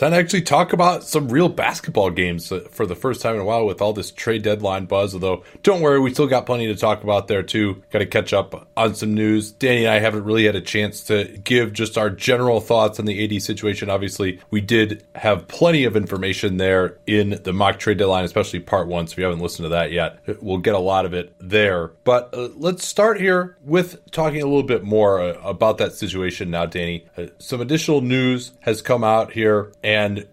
Time to actually talk about some real basketball games for the first time in a while with all this trade deadline buzz. Although, don't worry, we still got plenty to talk about there too. Got to catch up on some news. Danny and I haven't really had a chance to give just our general thoughts on the AD situation. Obviously, we did have plenty of information there in the mock trade deadline, especially part one. So if you haven't listened to that yet, we'll get a lot of it there. But uh, let's start here with talking a little bit more uh, about that situation now, Danny. Uh, some additional news has come out here.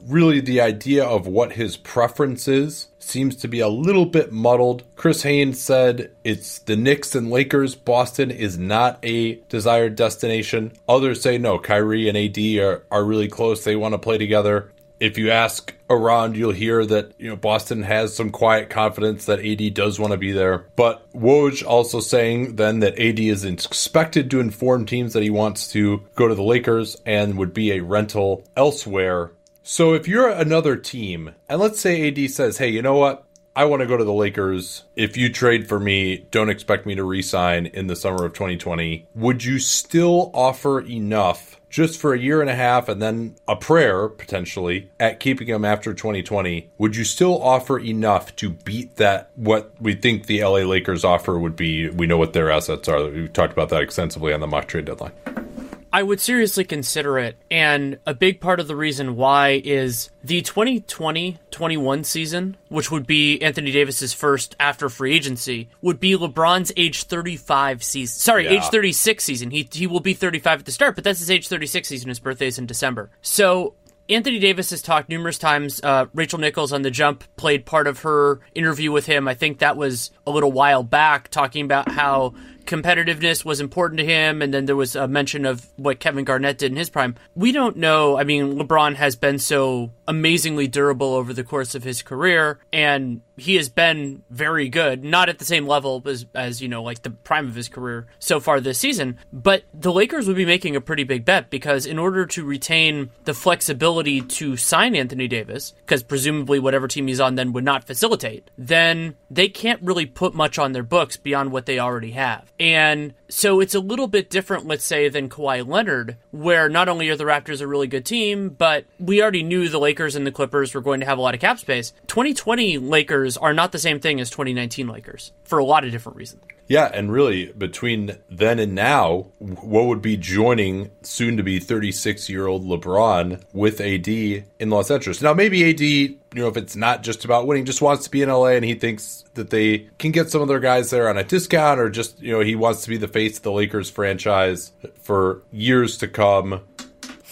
Really, the idea of what his preference is seems to be a little bit muddled. Chris Haynes said it's the Knicks and Lakers. Boston is not a desired destination. Others say no, Kyrie and AD are, are really close. They want to play together. If you ask around, you'll hear that you know Boston has some quiet confidence that AD does want to be there. But Woj also saying then that AD is expected to inform teams that he wants to go to the Lakers and would be a rental elsewhere so if you're another team, and let's say AD says, hey, you know what? I want to go to the Lakers. If you trade for me, don't expect me to resign in the summer of 2020. Would you still offer enough just for a year and a half and then a prayer potentially at keeping him after 2020? Would you still offer enough to beat that what we think the LA Lakers offer would be? We know what their assets are. We talked about that extensively on the mock trade deadline. I would seriously consider it. And a big part of the reason why is the 2020 21 season, which would be Anthony Davis's first after free agency, would be LeBron's age 35 season. Sorry, yeah. age 36 season. He, he will be 35 at the start, but that's his age 36 season. His birthday is in December. So Anthony Davis has talked numerous times. Uh, Rachel Nichols on The Jump played part of her interview with him. I think that was a little while back, talking about how competitiveness was important to him, and then there was a mention of what Kevin Garnett did in his prime. We don't know. I mean, LeBron has been so amazingly durable over the course of his career, and he has been very good. Not at the same level as, as you know, like the prime of his career so far this season, but the Lakers would be making a pretty big bet because in order to retain the flexibility to sign Anthony Davis, because presumably whatever team he's on then would not facilitate, then they can't really put much on their books beyond what they already have. And so it's a little bit different, let's say, than Kawhi Leonard, where not only are the Raptors a really good team, but we already knew the Lakers and the Clippers were going to have a lot of cap space. 2020 Lakers are not the same thing as 2019 Lakers for a lot of different reasons. Yeah, and really between then and now, what would be joining soon to be 36 year old LeBron with AD in Los Angeles? Now, maybe AD, you know, if it's not just about winning, just wants to be in LA and he thinks that they can get some of their guys there on a discount or just, you know, he wants to be the face of the Lakers franchise for years to come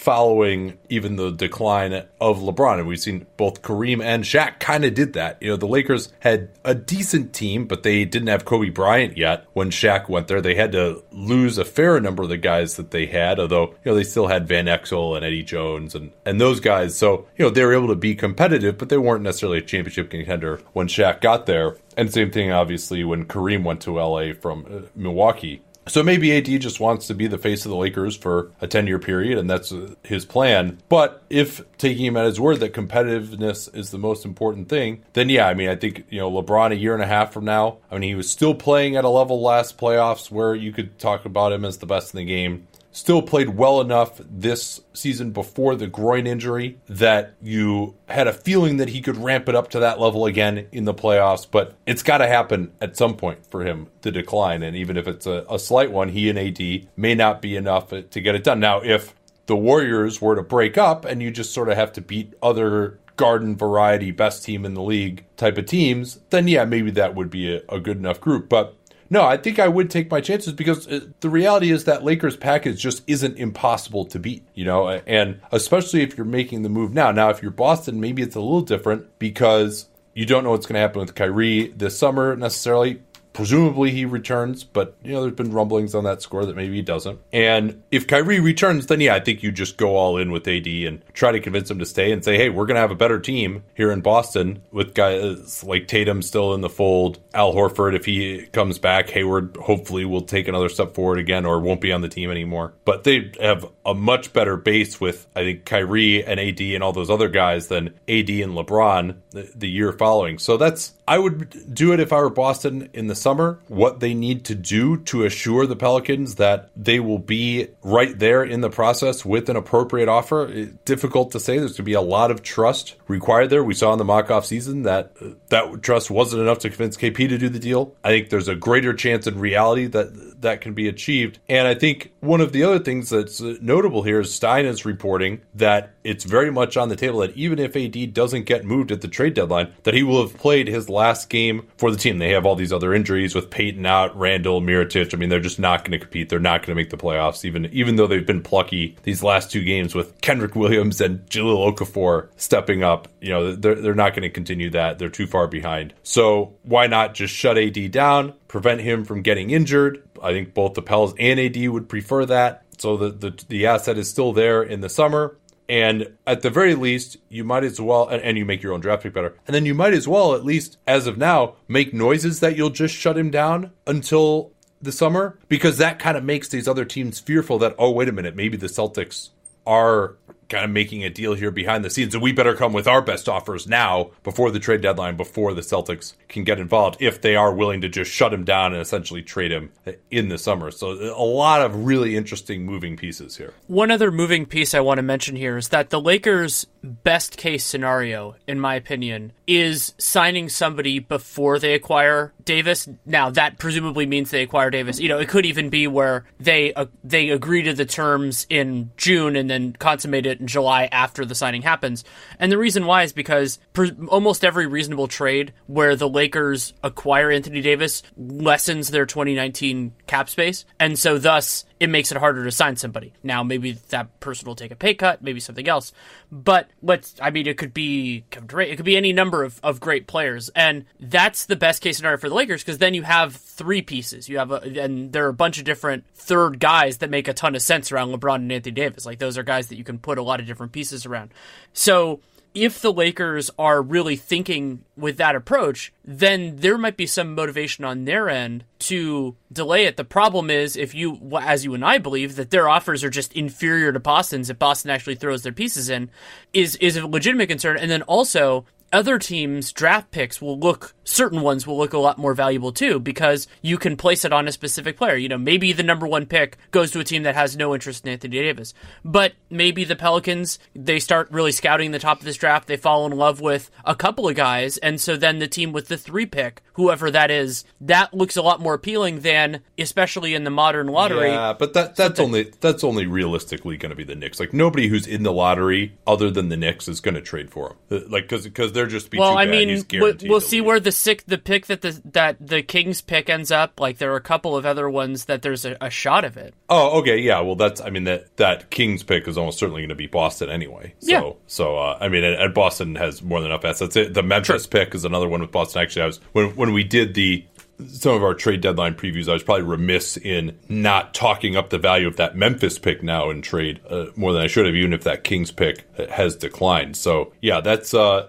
following even the decline of LeBron. And we've seen both Kareem and Shaq kind of did that. You know, the Lakers had a decent team, but they didn't have Kobe Bryant yet when Shaq went there. They had to lose a fair number of the guys that they had, although, you know, they still had Van Exel and Eddie Jones and, and those guys. So, you know, they were able to be competitive, but they weren't necessarily a championship contender when Shaq got there. And same thing, obviously, when Kareem went to LA from uh, Milwaukee. So maybe AD just wants to be the face of the Lakers for a 10 year period, and that's uh, his plan. But if taking him at his word that competitiveness is the most important thing, then yeah, I mean, I think, you know, LeBron a year and a half from now, I mean, he was still playing at a level last playoffs where you could talk about him as the best in the game still played well enough this season before the groin injury that you had a feeling that he could ramp it up to that level again in the playoffs. But it's got to happen at some point for him to decline. And even if it's a, a slight one, he and AD may not be enough to get it done. Now, if the Warriors were to break up and you just sort of have to beat other garden variety best team in the league type of teams, then yeah, maybe that would be a, a good enough group. But no, I think I would take my chances because uh, the reality is that Lakers package just isn't impossible to beat, you know, and especially if you're making the move now. Now, if you're Boston, maybe it's a little different because you don't know what's going to happen with Kyrie this summer necessarily. Presumably he returns, but you know there's been rumblings on that score that maybe he doesn't. And if Kyrie returns, then yeah, I think you just go all in with AD and try to convince him to stay and say, hey, we're gonna have a better team here in Boston with guys like Tatum still in the fold, Al Horford if he comes back, Hayward hopefully will take another step forward again or won't be on the team anymore. But they have a much better base with I think Kyrie and AD and all those other guys than AD and LeBron the, the year following. So that's I would do it if I were Boston in the summer. What they need to do to assure the Pelicans that they will be right there in the process with an appropriate offer. difficult to say. There's going to be a lot of trust required there. We saw in the mock-off season that uh, that trust wasn't enough to convince KP to do the deal. I think there's a greater chance in reality that that can be achieved. And I think one of the other things that's notable here is Stein is reporting that it's very much on the table that even if AD doesn't get moved at the trade deadline, that he will have played his last game for the team. They have all these other injuries with Payton out, Randle, Mirotic. I mean, they're just not going to compete. They're not going to make the playoffs, even even though they've been plucky these last two games with Kenrich Williams and Jahlil Okafor stepping up. You know, they're they're not going to continue that. They're too far behind. So why not just shut AD down, prevent him from getting injured? I think both the Pels and AD would prefer that. So the, the the asset is still there in the summer. And at the very least, you might as well, and, and, you make your own draft pick better. And then you might as well, at least as of now, make noises that you'll just shut him down until the summer, because that kind of makes these other teams fearful that, oh, wait a minute, maybe the Celtics are kind of making a deal here behind the scenes. And we better come with our best offers now before the trade deadline, before the Celtics can get involved, if they are willing to just shut him down and essentially trade him in the summer. So a lot of really interesting moving pieces here. One other moving piece I want to mention here is that the Lakers' best case scenario, in my opinion, is signing somebody before they acquire Davis. Now that presumably means they acquire Davis. You know, it could even be where they uh, they agree to the terms in June and then consummate it it in July after the signing happens. And the reason why is because per- almost every reasonable trade where the Lakers acquire Anthony Davis lessens their 2019 cap space. And so thus it makes it harder to sign somebody. Now, maybe that person will take a pay cut, maybe something else. But let's, I mean, it could be it could be any number of, of great players. And that's the best case scenario for the Lakers because then you have three pieces. You have, a, and there are a bunch of different third guys that make a ton of sense around LeBron and Anthony Davis. Like those are guys that you can put a lot of different pieces around. So, if the Lakers are really thinking with that approach, then there might be some motivation on their end to delay it. The problem is if you, as you and I believe, that their offers are just inferior to Boston's if Boston actually throws their pieces in, is is a legitimate concern. And then also other teams' draft picks will look certain ones will look a lot more valuable too because you can place it on a specific player. You know, maybe the number one pick goes to a team that has no interest in Anthony Davis, but maybe the Pelicans they start really scouting the top of this draft. They fall in love with a couple of guys, and so then the team with the three pick, whoever that is, that looks a lot more appealing than, especially in the modern lottery. Yeah, but that that's only that's only realistically going to be the Knicks. Like nobody who's in the lottery other than the Knicks is going to trade for him. Uh, like because because they're just well, I mean, we'll, we'll see where the sick the pick that the that the Kings pick ends up. Like there are a couple of other ones that there's a, a shot of it. Oh, okay, yeah. Well, that's I mean that that Kings pick is almost certainly going to be Boston anyway. So, yeah. So uh, I mean, and, and, Boston has more than enough assets. The Memphis True. pick is another one with Boston. Actually, I was when when we did the some of our trade deadline previews, I was probably remiss in not talking up the value of that Memphis pick now in trade uh, more than I should have, even if that Kings pick has declined. So yeah, that's uh,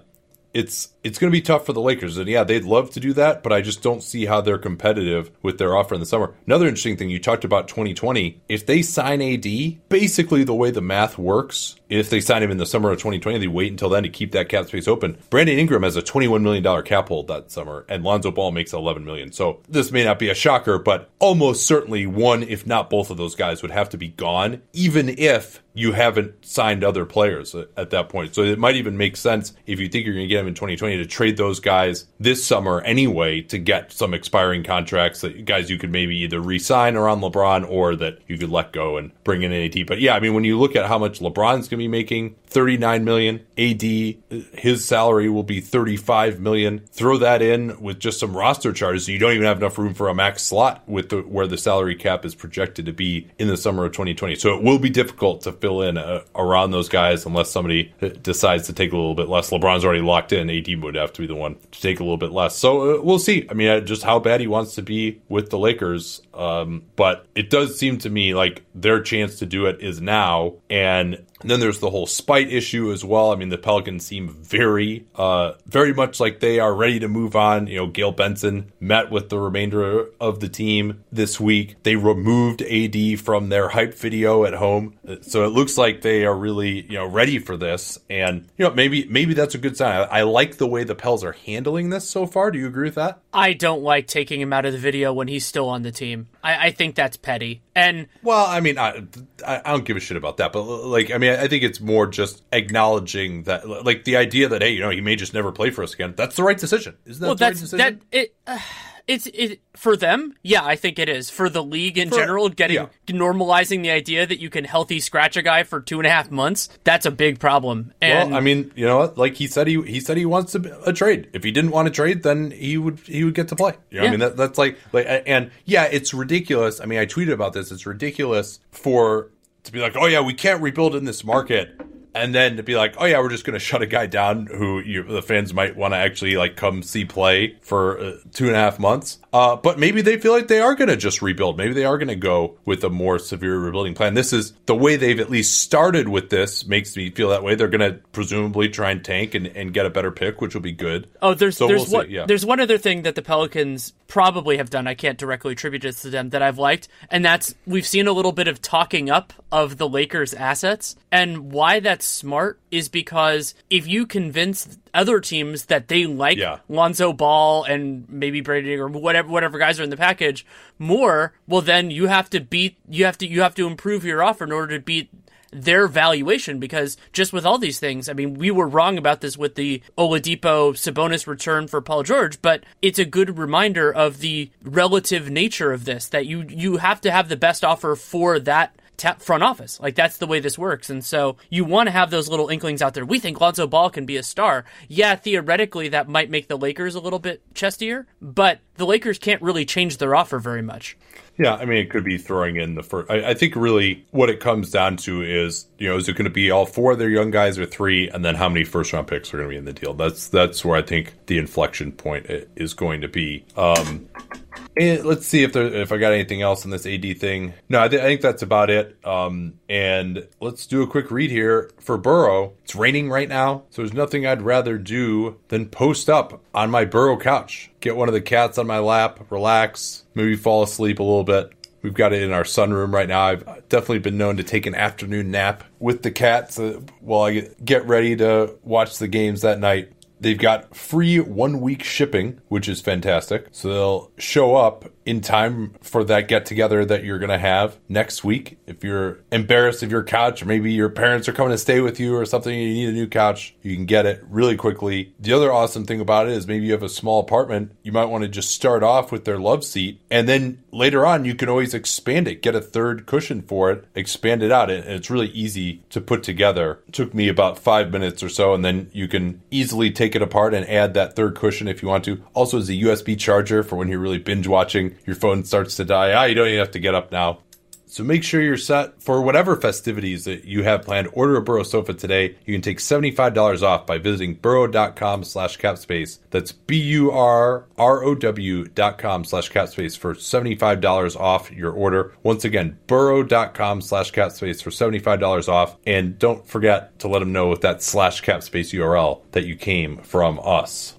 it's it's going to be tough for the Lakers. And yeah, they'd love to do that, but I just don't see how they're competitive with their offer in the summer. Another interesting thing you talked about 2020. If they sign AD, basically the way the math works, if they sign him in the summer of 2020, they wait until then to keep that cap space open. Brandon Ingram has a 21 million dollar cap hold that summer, and Lonzo Ball makes 11 million. So this may not be a shocker, but almost certainly one, if not both of those guys, would have to be gone, even if you haven't signed other players at that point. So it might even make sense if you think you're going to get them in 2020 to trade those guys this summer anyway to get some expiring contracts that guys you could maybe either re-sign around LeBron or that you could let go and bring in an AD. But yeah, I mean, when you look at how much LeBron's going to be making 39 million. AD, his salary will be 35 million. Throw that in with just some roster charges. You don't even have enough room for a max slot with the, where the salary cap is projected to be in the summer of 2020. So it will be difficult to fill in uh, around those guys unless somebody uh, decides to take a little bit less. LeBron's already locked in. AD would have to be the one to take a little bit less. So uh, we'll see. I mean, just how bad he wants to be with the Lakers. Um, but it does seem to me like their chance to do it is now. And and then there's the whole spite issue as well. I mean, the Pelicans seem very, uh, very much like they are ready to move on. You know, Gayle Benson met with the remainder of the team this week. They removed AD from their hype video at home, so it looks like they are really, you know, ready for this. And you know, maybe maybe that's a good sign. I, I like the way the Pels are handling this so far. Do you agree with that? I don't like taking him out of the video when he's still on the team. I, I think that's petty. And well, I mean, I, I don't give a shit about that, but like, I mean, I think it's more just acknowledging that, like, the idea that hey, you know, he may just never play for us again. That's the right decision. isn't that well, the that's, right decision? That it. Uh, it's it for them. Yeah, I think it is for the league in for, general. Getting yeah. normalizing the idea that you can healthy scratch a guy for two and a half months. That's a big problem. And well, I mean, you know what? Like he said, he he said he wants to, a trade. If he didn't want to trade, then he would he would get to play. You know yeah. I mean, that, that's like like and yeah, it's ridiculous. I mean, I tweeted about this. It's ridiculous for to be like, oh yeah, we can't rebuild in this market and then to be like, oh yeah, we're just going to shut a guy down who you, the fans might want to actually like come see play for uh, two and a half months. Uh, but maybe they feel like they are going to just rebuild. Maybe they are going to go with a more severe rebuilding plan. This is the way they've at least started with this makes me feel that way. They're going to presumably try and tank and, and get a better pick, which will be good. Oh, there's so there's we'll one, yeah. there's one other thing that the Pelicans probably have done. I can't directly attribute this to them that I've liked, and that's we've seen a little bit of talking up of the Lakers' assets, and why that's smart is because if you convince other teams that they like yeah. Lonzo Ball and maybe Brady or whatever whatever guys are in the package more, well then you have to beat you have to you have to improve your offer in order to beat their valuation because just with all these things, I mean, we were wrong about this with the Oladipo Sabonis return for Paul George, but it's a good reminder of the relative nature of this that you you have to have the best offer for that front office. Like that's the way this works. And so you want to have those little inklings out there. We think Lonzo Ball can be a star. Yeah, theoretically that might make the Lakers a little bit chestier, but the Lakers can't really change their offer very much. Yeah, I mean, it could be throwing in the first. I, I, think really what it comes down to is, you know, is it going to be all four of their young guys or three, and then how many first round picks are going to be in the deal? That's that's where I think the inflection point is going to be. Um, and let's see if there if I got anything else in this AD thing. No, I, th- I think that's about it. Um, and let's do a quick read here for Burrow. It's raining right now, so there's nothing I'd rather do than post up on my Burrow couch, get one of the cats on my lap, relax, maybe fall asleep a little bit. We've got it in our sunroom right now. I've definitely been known to take an afternoon nap with the cats uh, while I get ready to watch the games that night. They've got free one week shipping, which is fantastic. So they'll show up in time for that get together that you're going to have next week. If you're embarrassed of your couch, or maybe your parents are coming to stay with you or something, you need a new couch, you can get it really quickly. The other awesome thing about it is maybe you have a small apartment, you might want to just start off with their love seat, and then later on, you can always expand it, get a third cushion for it, expand it out. And it's really easy to put together. It took me about five minutes or so, and then you can easily take it apart and add that third cushion if you want to. Also, as a USB charger for when you're really binge watching your phone starts to die, ah, you don't even have to get up now. So make sure you're set for whatever festivities that you have planned. Order a Burrow sofa today. You can take $75 off by visiting burrow.com slash capspace. That's B-U-R-R-O-W dot com slash capspace for $75 off your order. Once again, burrow.com slash capspace for $75 off. And don't forget to let them know with that slash capspace URL that you came from us.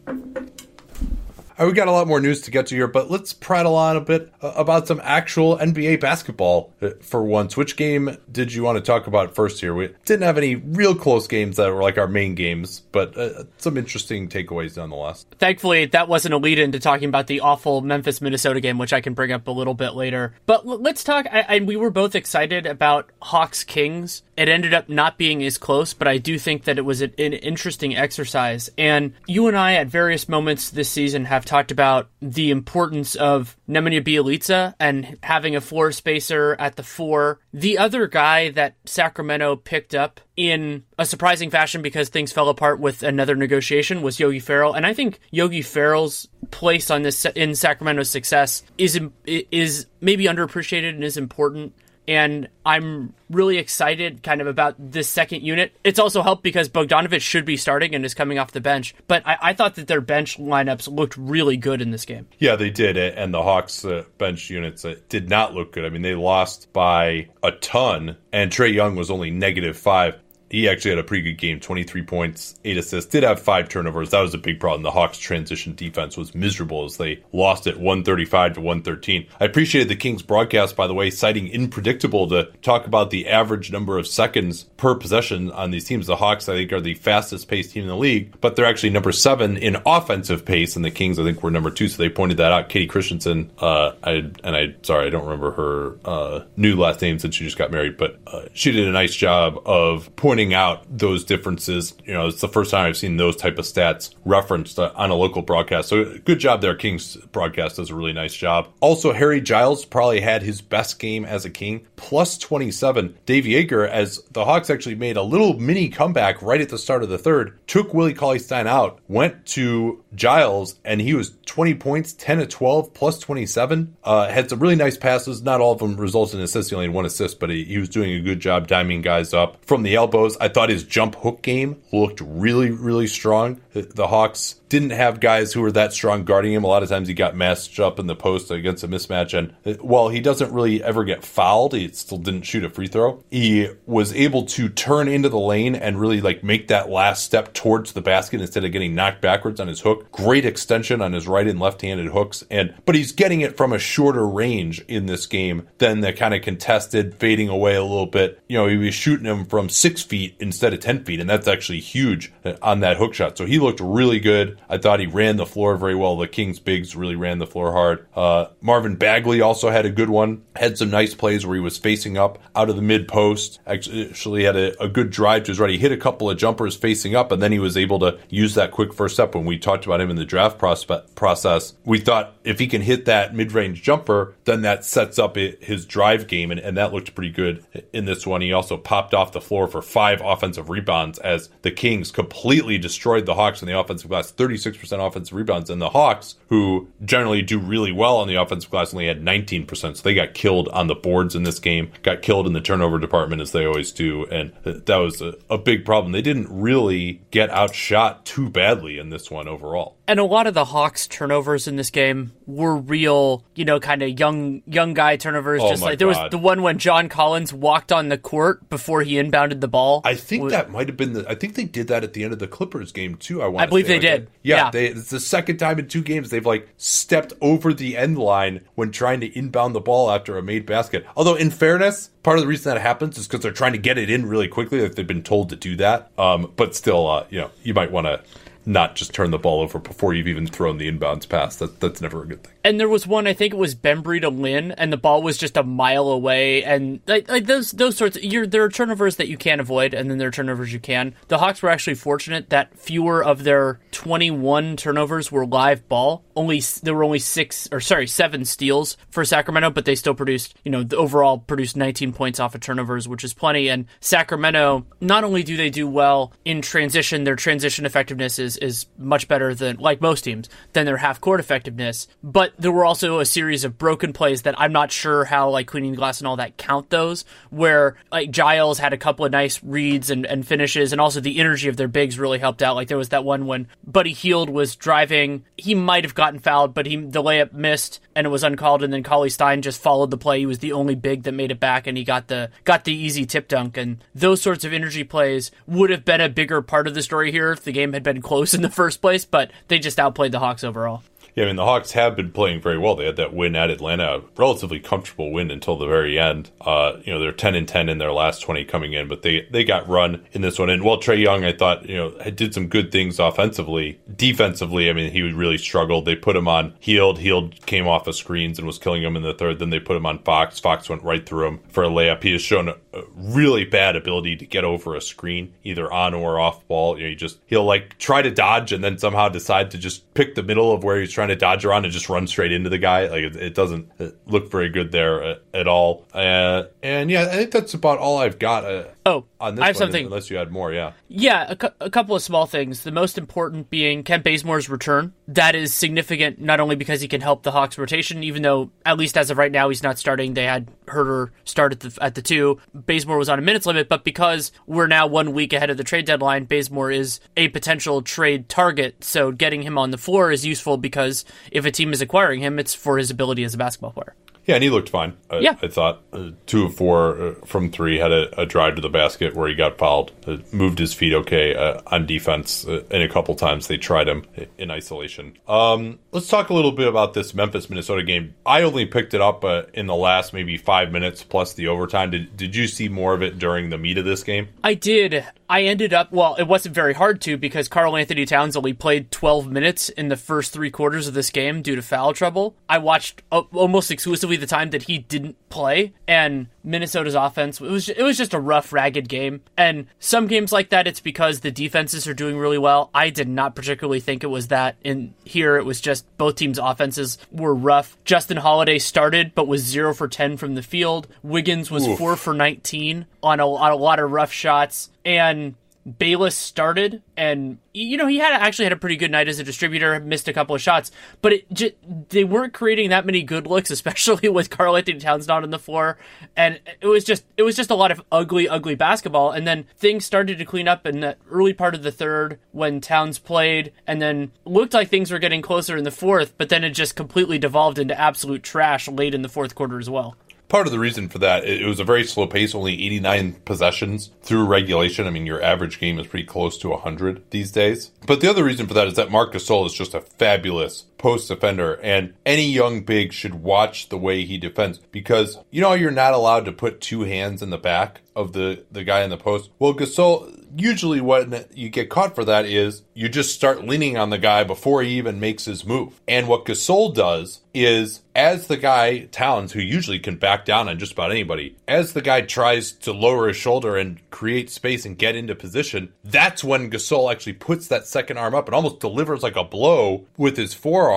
Right, we got a lot more news to get to here, but let's prattle on a bit uh, about some actual NBA basketball uh, for once. Which game did you want to talk about first here? We didn't have any real close games that were like our main games, but uh, some interesting takeaways nonetheless. Thankfully, that wasn't a lead into talking about the awful Memphis Minnesota game, which I can bring up a little bit later. But l- let's talk. I, we were both excited about Hawks Kings. It ended up not being as close, but I do think that it was an, an interesting exercise. And you and I, at various moments this season, have talked about the importance of Nemanja Bjelica and having a floor spacer at the four. The other guy that Sacramento picked up in a surprising fashion because things fell apart with another negotiation was Yogi Ferrell, and I think Yogi Ferrell's place on this in Sacramento's success is is maybe underappreciated and is important and I'm really excited kind of about this second unit. It's also helped because Bogdanovic should be starting and is coming off the bench, but I, I thought that their bench lineups looked really good in this game. Yeah, they did, and the Hawks uh, bench units uh, did not look good. I mean, they lost by a ton, and Trae Young was only negative five he actually had a pretty good game 23 points, 8 assists, did have five turnovers. That was a big problem. The Hawks' transition defense was miserable as they lost it 135 to 113. I appreciated the Kings broadcast, by the way, citing Inpredictable to talk about the average number of seconds per possession on these teams. The Hawks, I think, are the fastest paced team in the league, but they're actually number seven in offensive pace, and the Kings, I think, were number two. So they pointed that out. Kayte Christensen, uh, I, and I, sorry, I don't remember her uh, new last name since she just got married, but uh, she did a nice job of pointing pointing out those differences. You know, it's the first time I've seen those type of stats referenced uh, on a local broadcast. So good job there. Kings broadcast does a really nice job. Also, Harry Giles probably had his best game as a King, plus 27. Dave Joerger, as the Hawks actually made a little mini comeback right at the start of the third, took Willie Cauley Stein out, went to Giles, and he was 20 points, 10 to 12, plus 27. Uh, had some really nice passes. Not all of them resulted in assists. He only had one assist, but he, he was doing a good job diming guys up from the elbows. I thought his jump hook game looked really, really strong. The Hawks didn't have guys who were that strong guarding him. A lot of times he got matched up in the post against a mismatch. And uh, while he doesn't really ever get fouled, he still didn't shoot a free throw. He was able to turn into the lane and really like make that last step towards the basket instead of getting knocked backwards on his hook. Great extension on his right and left handed hooks. And, but he's getting it from a shorter range in this game than the kind of contested fading away a little bit. You know, he was shooting him from six feet instead of 10 feet. And that's actually huge uh, on that hook shot. So he looked really good. I thought he ran the floor very well. The Kings bigs really ran the floor hard. Uh, Marvin Bagley also had a good one. Had some nice plays where he was facing up out of the mid post. Actually, had a, a good drive to his right. He hit a couple of jumpers facing up, and then he was able to use that quick first step. When we talked about him in the draft process, we thought if he can hit that mid range jumper, then that sets up his drive game, and, and that looked pretty good in this one. He also popped off the floor for five offensive rebounds as the Kings completely destroyed the Hawks in the offensive glass. 36% offensive rebounds. And the Hawks, who generally do really well on the offensive glass, only had 19%. So they got killed on the boards in this game, got killed in the turnover department as they always do. And that was a, a big problem. They didn't really get outshot too badly in this one overall. And a lot of the Hawks turnovers in this game were real, you know, kind of young young guy turnovers. Oh just like there was the one when John Collins walked on the court before he inbounded the ball. I think that might have been the. I think they did that at the end of the Clippers game too. I want. I believe they like did. Yeah, yeah. They, it's the second time in two games they've like stepped over the end line when trying to inbound the ball after a made basket. Although, in fairness, part of the reason that happens is because they're trying to get it in really quickly. Like they've been told to do that. Um, but still, uh, you know, you might want to not just turn the ball over before you've even thrown the inbounds pass. That, that's never a good thing. And there was one, I think it was Bembry to Len, and the ball was just a mile away. And like, like those those sorts, you're, there are turnovers that you can't avoid, and then there are turnovers you can. The Hawks were actually fortunate that fewer of their 21 turnovers were live ball. Only there were only six or sorry seven steals for Sacramento, but they still produced you know the overall produced 19 points off of turnovers, which is plenty. And Sacramento, not only do they do well in transition, their transition effectiveness is is much better than like most teams than their half court effectiveness, but there were also a series of broken plays that I'm not sure how like cleaning the glass and all that count those where like Giles had a couple of nice reads and, and finishes and also the energy of their bigs really helped out. Like there was that one when Buddy Hield was driving, he might have gotten fouled, but he the layup missed and it was uncalled and then Cauley Stein just followed the play. He was the only big that made it back and he got the got the easy tip dunk and those sorts of energy plays would have been a bigger part of the story here if the game had been close in the first place, but they just outplayed the Hawks overall. Yeah, I mean the Hawks have been playing very well. They had that win at Atlanta, a relatively comfortable win until the very end. Uh, you know, they're ten and ten in their last twenty coming in, but they they got run in this one. And while Trae Young, I thought you know did some good things offensively, defensively, I mean he really struggled. They put him on Hield. Hield came off of screens and was killing him in the third. Then they put him on Fox. Fox went right through him for a layup. He has shown really bad ability to get over a screen, either on or off ball. You know, he just he'll like try to dodge and then somehow decide to just pick the middle of where he's trying to dodge around and just run straight into the guy. Like it, it doesn't look very good there at, uh, at all. Uh, and yeah, I think that's about all I've got. Uh, oh, on this I have one, something. Unless you had more, yeah. Yeah, a, cu- a couple of small things. The most important being Kent Bazemore's return. That is significant, not only because he can help the Hawks rotation, even though at least as of right now he's not starting. They had Huerter start at the at the two. Bazemore was on a minutes limit, but because we're now one week ahead of the trade deadline, Bazemore is a potential trade target. So getting him on the floor is useful because if a team is acquiring him, it's for his ability as a basketball player. Yeah, and he looked fine. I, yeah. I thought uh, two of four uh, from three had a, a, drive to the basket where he got fouled, uh, moved his feet okay uh, on defense, uh, and a couple times they tried him in isolation. Um, let's talk a little bit about this Memphis Minnesota game. I only picked it up uh, in the last maybe five minutes plus the overtime. Did, did you see more of it during the meat of this game? I did. I ended up, well, it wasn't very hard to because Karl-Anthony Towns only played 12 minutes in the first three quarters of this game due to foul trouble. I watched almost exclusively the time that he didn't play, and Minnesota's offense, it was, it was just a rough, ragged game. And some games like that, it's because the defenses are doing really well. I did not particularly think it was that. In here, it was just both teams' offenses were rough. Justin Holiday started, but was 0 for 10 from the field. Wiggins was Oof. 4 for 19 on a, on a lot of rough shots and Bayless started, and you know he had actually had a pretty good night as a distributor. Missed a couple of shots, but it they weren't creating that many good looks, especially with Karl-Anthony Towns not on the floor. And it was just it was just a lot of ugly, ugly basketball. And then things started to clean up in the early part of the third when Towns played, and then looked like things were getting closer in the fourth. But then it just completely devolved into absolute trash late in the fourth quarter as well part of the reason for that, it, was a very slow pace, only 89 possessions through regulation. I mean, your average game is pretty close to 100 these days. But the other reason for that is that Marc Gasol is just a fabulous post defender, and any young big should watch the way he defends because you know you're not allowed to put two hands in the back of the the guy in the post. Well, Gasol usually when you get caught for that is you just start leaning on the guy before he even makes his move. And what Gasol does is as the guy Towns, who usually can back down on just about anybody, as the guy tries to lower his shoulder and create space and get into position, that's when Gasol actually puts that second arm up and almost delivers like a blow with his forearm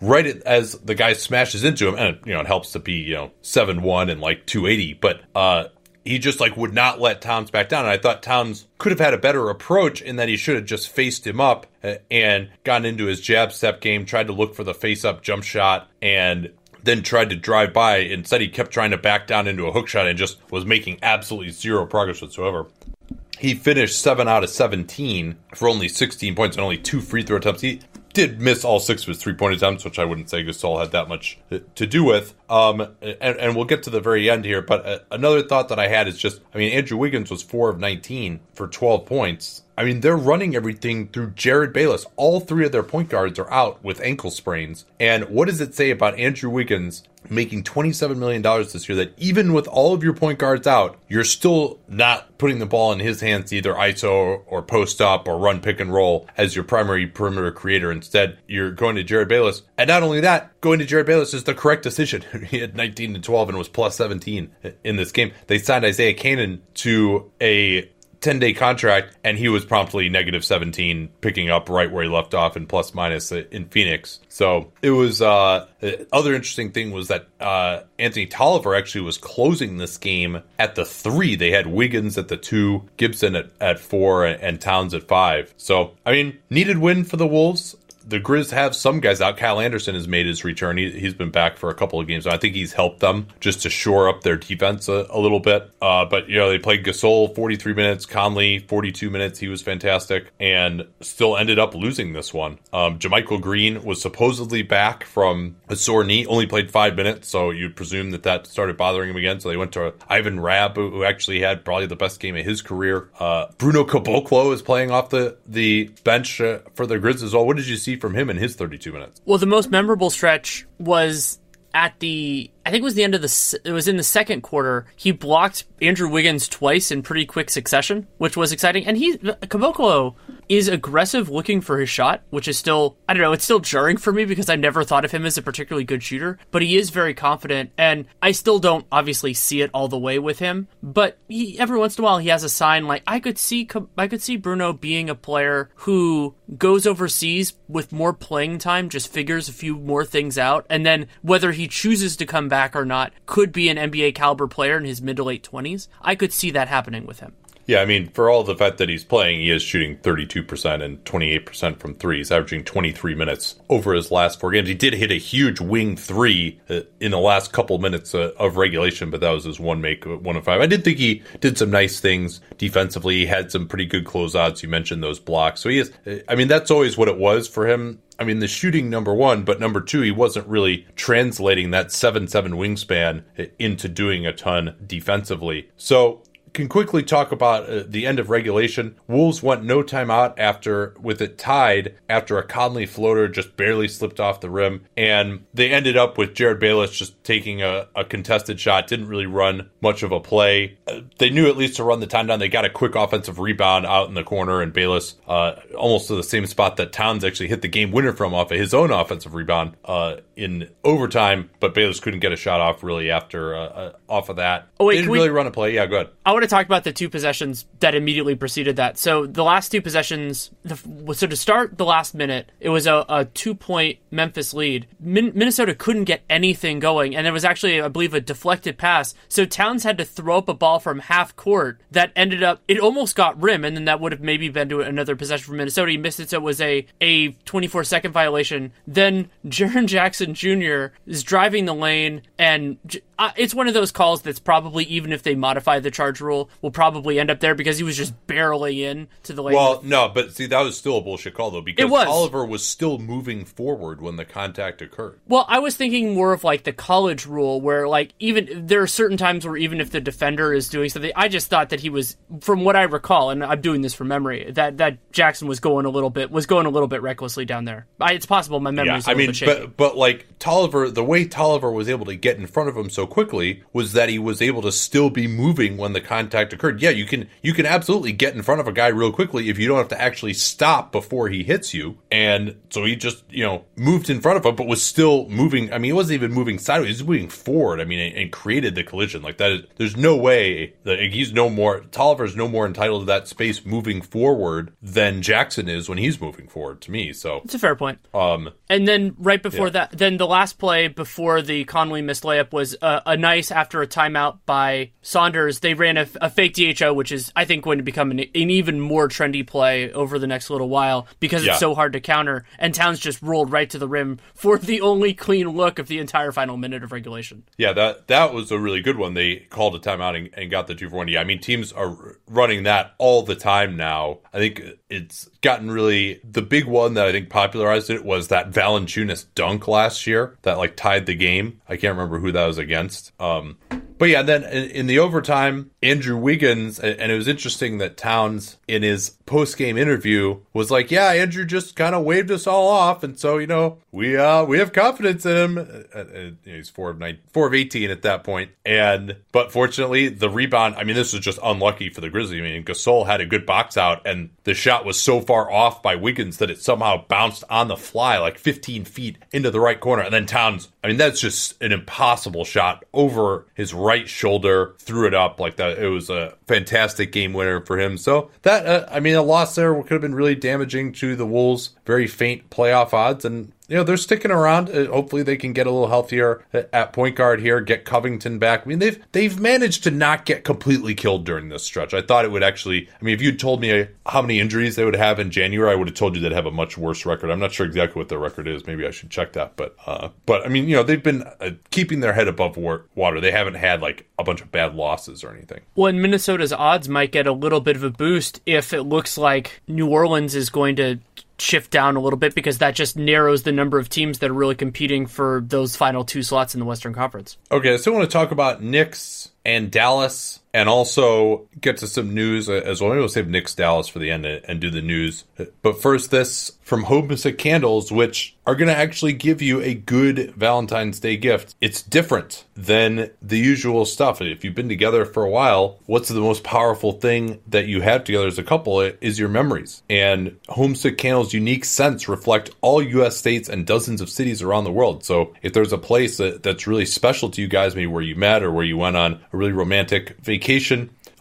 right as the guy smashes into him. And you know it helps to be you know seven one and like two eighty, but uh he just like would not let Towns back down. And I thought Towns could have had a better approach in that he should have just faced him up and gotten into his jab step game, tried to look for the face up jump shot, and then tried to drive by. Instead, he kept trying to back down into a hook shot and just was making absolutely zero progress whatsoever. He finished 7 out of 17 for only 16 points and only two free throw attempts. He did miss all six of his three point attempts, which I wouldn't say Gasol had that much to do with. Um, and, and we'll get to the very end here. But uh, another thought that I had is just, I mean, Andrew Wiggins was four of 19 for 12 points. I mean, they're running everything through Jerryd Bayless. All three of their point guards are out with ankle sprains. And what does it say about Andrew Wiggins making $27 million this year that even with all of your point guards out, you're still not putting the ball in his hands either ISO or post up or run pick and roll as your primary perimeter creator. Instead, you're going to Jerryd Bayless. And not only that, going to Jerryd Bayless is the correct decision. he had 19 and 12 and was plus 17 in this game. They signed Isaiah Canaan to a 10 day contract, and he was promptly negative 17, picking up right where he left off in plus minus in Phoenix. So it was, uh, other interesting thing was that, uh, Anthony Tolliver actually was closing this game at the three. They had Wiggins at the two, Gibson at, at four, and Towns at five. So, I mean, needed win for the Wolves the Grizz have some guys out. Kyle Anderson has made his return. He, has been back for a couple of games. I think he's helped them just to shore up their defense a, a little bit. Uh, but, you know, they played Gasol 43 minutes, Conley 42 minutes. He was fantastic and still ended up losing this one. Um, JaMychal Green was supposedly back from a sore knee, only played five minutes. So you'd presume that that started bothering him again. So they went to Ivan Rabb, who, who actually had probably the best game of his career. Uh, Bruno Caboclo is playing off the, the bench uh, for the Grizz as well. What did you see from him in his 32 minutes? Well, the most memorable stretch was at the I think it was the end of the it was in the second quarter. He blocked Andrew Wiggins twice in pretty quick succession, which was exciting. And he Caboclo is aggressive looking for his shot, which is still I don't know, it's still jarring for me because I never thought of him as a particularly good shooter, but he is very confident and I still don't obviously see it all the way with him, but he, every once in a while he has a sign like I could see I could see Bruno being a player who goes overseas with more playing time, just figures a few more things out, and then whether he chooses to come back or not could be an NBA caliber player in his mid to late 20s. I could see that happening with him. Yeah, I mean, for all the fact that he's playing, he is shooting 32% and 28% from three. He's averaging 23 minutes over his last four games. He did hit a huge wing three uh, in the last couple minutes uh, of regulation, but that was his one make, uh, one of five. I did think he did some nice things defensively. He had some pretty good closeouts. You mentioned those blocks. So he is, I mean, that's always what it was for him. I mean, the shooting number one, but number two, he wasn't really translating that 7 7 wingspan into doing a ton defensively. So can quickly talk about uh, the end of regulation. Wolves went no timeout after with it tied after a Conley floater just barely slipped off the rim, and they ended up with Jerryd Bayless just taking a, a contested shot. Didn't really run much of a play. Uh, they knew at least to run the time down. They got a quick offensive rebound out in the corner, and Bayless uh, almost to the same spot that Towns actually hit the game winner from off of his own offensive rebound uh, in overtime. But Bayless couldn't get a shot off really after uh, uh, off of that. Oh wait, they didn't really we... run a play. Yeah, go ahead. I want to talk about the two possessions that immediately preceded that. So the last two possessions, so to start the last minute, it was a, a two point Memphis lead. Min- Minnesota couldn't get anything going, and there was actually, I believe, a deflected pass. So Towns had to throw up a ball from half court that ended up, it almost got rim, and then that would have maybe been to another possession for Minnesota. He missed it, so it was a, a 24 second violation. Then Jaren Jackson Jr. is driving the lane, and uh, it's one of those calls that's probably, even if they modify the charge rule, will probably end up there because he was just barreling in to the lane. Well, no, but see, that was still a bullshit call though because Tolliver was still moving forward when the contact occurred. Well, I was thinking more of like the college rule where like even there are certain times where even if the defender is doing something, I just thought that he was, from what I recall, and I'm doing this from memory, that that Jackson was going a little bit was going a little bit recklessly down there. I, it's possible my memory. Yeah, I mean, but but like Tolliver, the way Tolliver was able to get in front of him so quickly was that he was able to still be moving when the contact occurred. Yeah, you can you can absolutely get in front of a guy real quickly if you don't have to actually stop before he hits you. And so he just you know moved in front of him, but was still moving. I mean, he wasn't even moving sideways; he was moving forward. I mean, and, and created the collision like that. Is, there's no way that he's no more Tolliver's no more entitled to that space moving forward than Jackson is when he's moving forward. To me, so it's a fair point. Um, and then right before yeah. that, then the last play before the Conley missed layup was a, a nice after a timeout by Saunders. They ran a, a, fake DHO, which is I think going to become an, an, even more trendy play over the next little while because yeah. it's so hard to counter. And Towns just rolled right to the rim for the only clean look of the entire final minute of regulation. Yeah, that that was a really good one. They called a timeout and, and got the two for one. Yeah, I mean teams are running that all the time now. I think it's gotten really the big one that I think popularized it was that Valanciunas dunk last year that like tied the game. I can't remember who that was against. Um, but yeah, then in the overtime, Andrew Wiggins, and it was interesting that Towns in his post game interview was like, "Yeah, Andrew just kind of waved us all off, and so you know we uh we have confidence in him." Uh, uh, he's four of nine, four of eighteen at that point. point, and but fortunately the rebound. I mean, this was just unlucky for the Grizzlies. I mean, Gasol had a good box out, and the shot was so far off by Wiggins that it somehow bounced on the fly like 15 feet into the right corner, and then Towns. I mean, that's just an impossible shot over his right shoulder, threw it up like that. It was a fantastic game winner for him. So that uh, I mean, a loss there could have been really damaging to the Wolves' very faint playoff odds, and you know they're sticking around. Uh, hopefully, they can get a little healthier at point guard here. Get Covington back. I mean, they've they've managed to not get completely killed during this stretch. I thought it would actually. I mean, if you'd told me how many injuries they would have in January, I would have told you they'd have a much worse record. I'm not sure exactly what their record is. Maybe I should check that. But uh, but I mean, you know, they've been uh, keeping their head above water. They haven't had like a bunch of bad losses or anything. Well, Minnesota's odds might get a little bit of a boost if it looks like New Orleans is going to shift down a little bit because that just narrows the number of teams that are really competing for those final two slots in the Western Conference. Okay, I want to talk about Knicks and Dallas and also get to some news uh, as well. Maybe we'll save Knicks Dallas for the end and do the news. But first, this from Homesick Candles, which are going to actually give you a good Valentine's Day gift. It's different than the usual stuff. If you've been together for a while, what's the most powerful thing that you have together as a couple is your memories. And Homesick Candles' unique scents reflect all U.S. states and dozens of cities around the world. So if there's a place that, that's really special to you guys, maybe where you met or where you went on a really romantic vacation,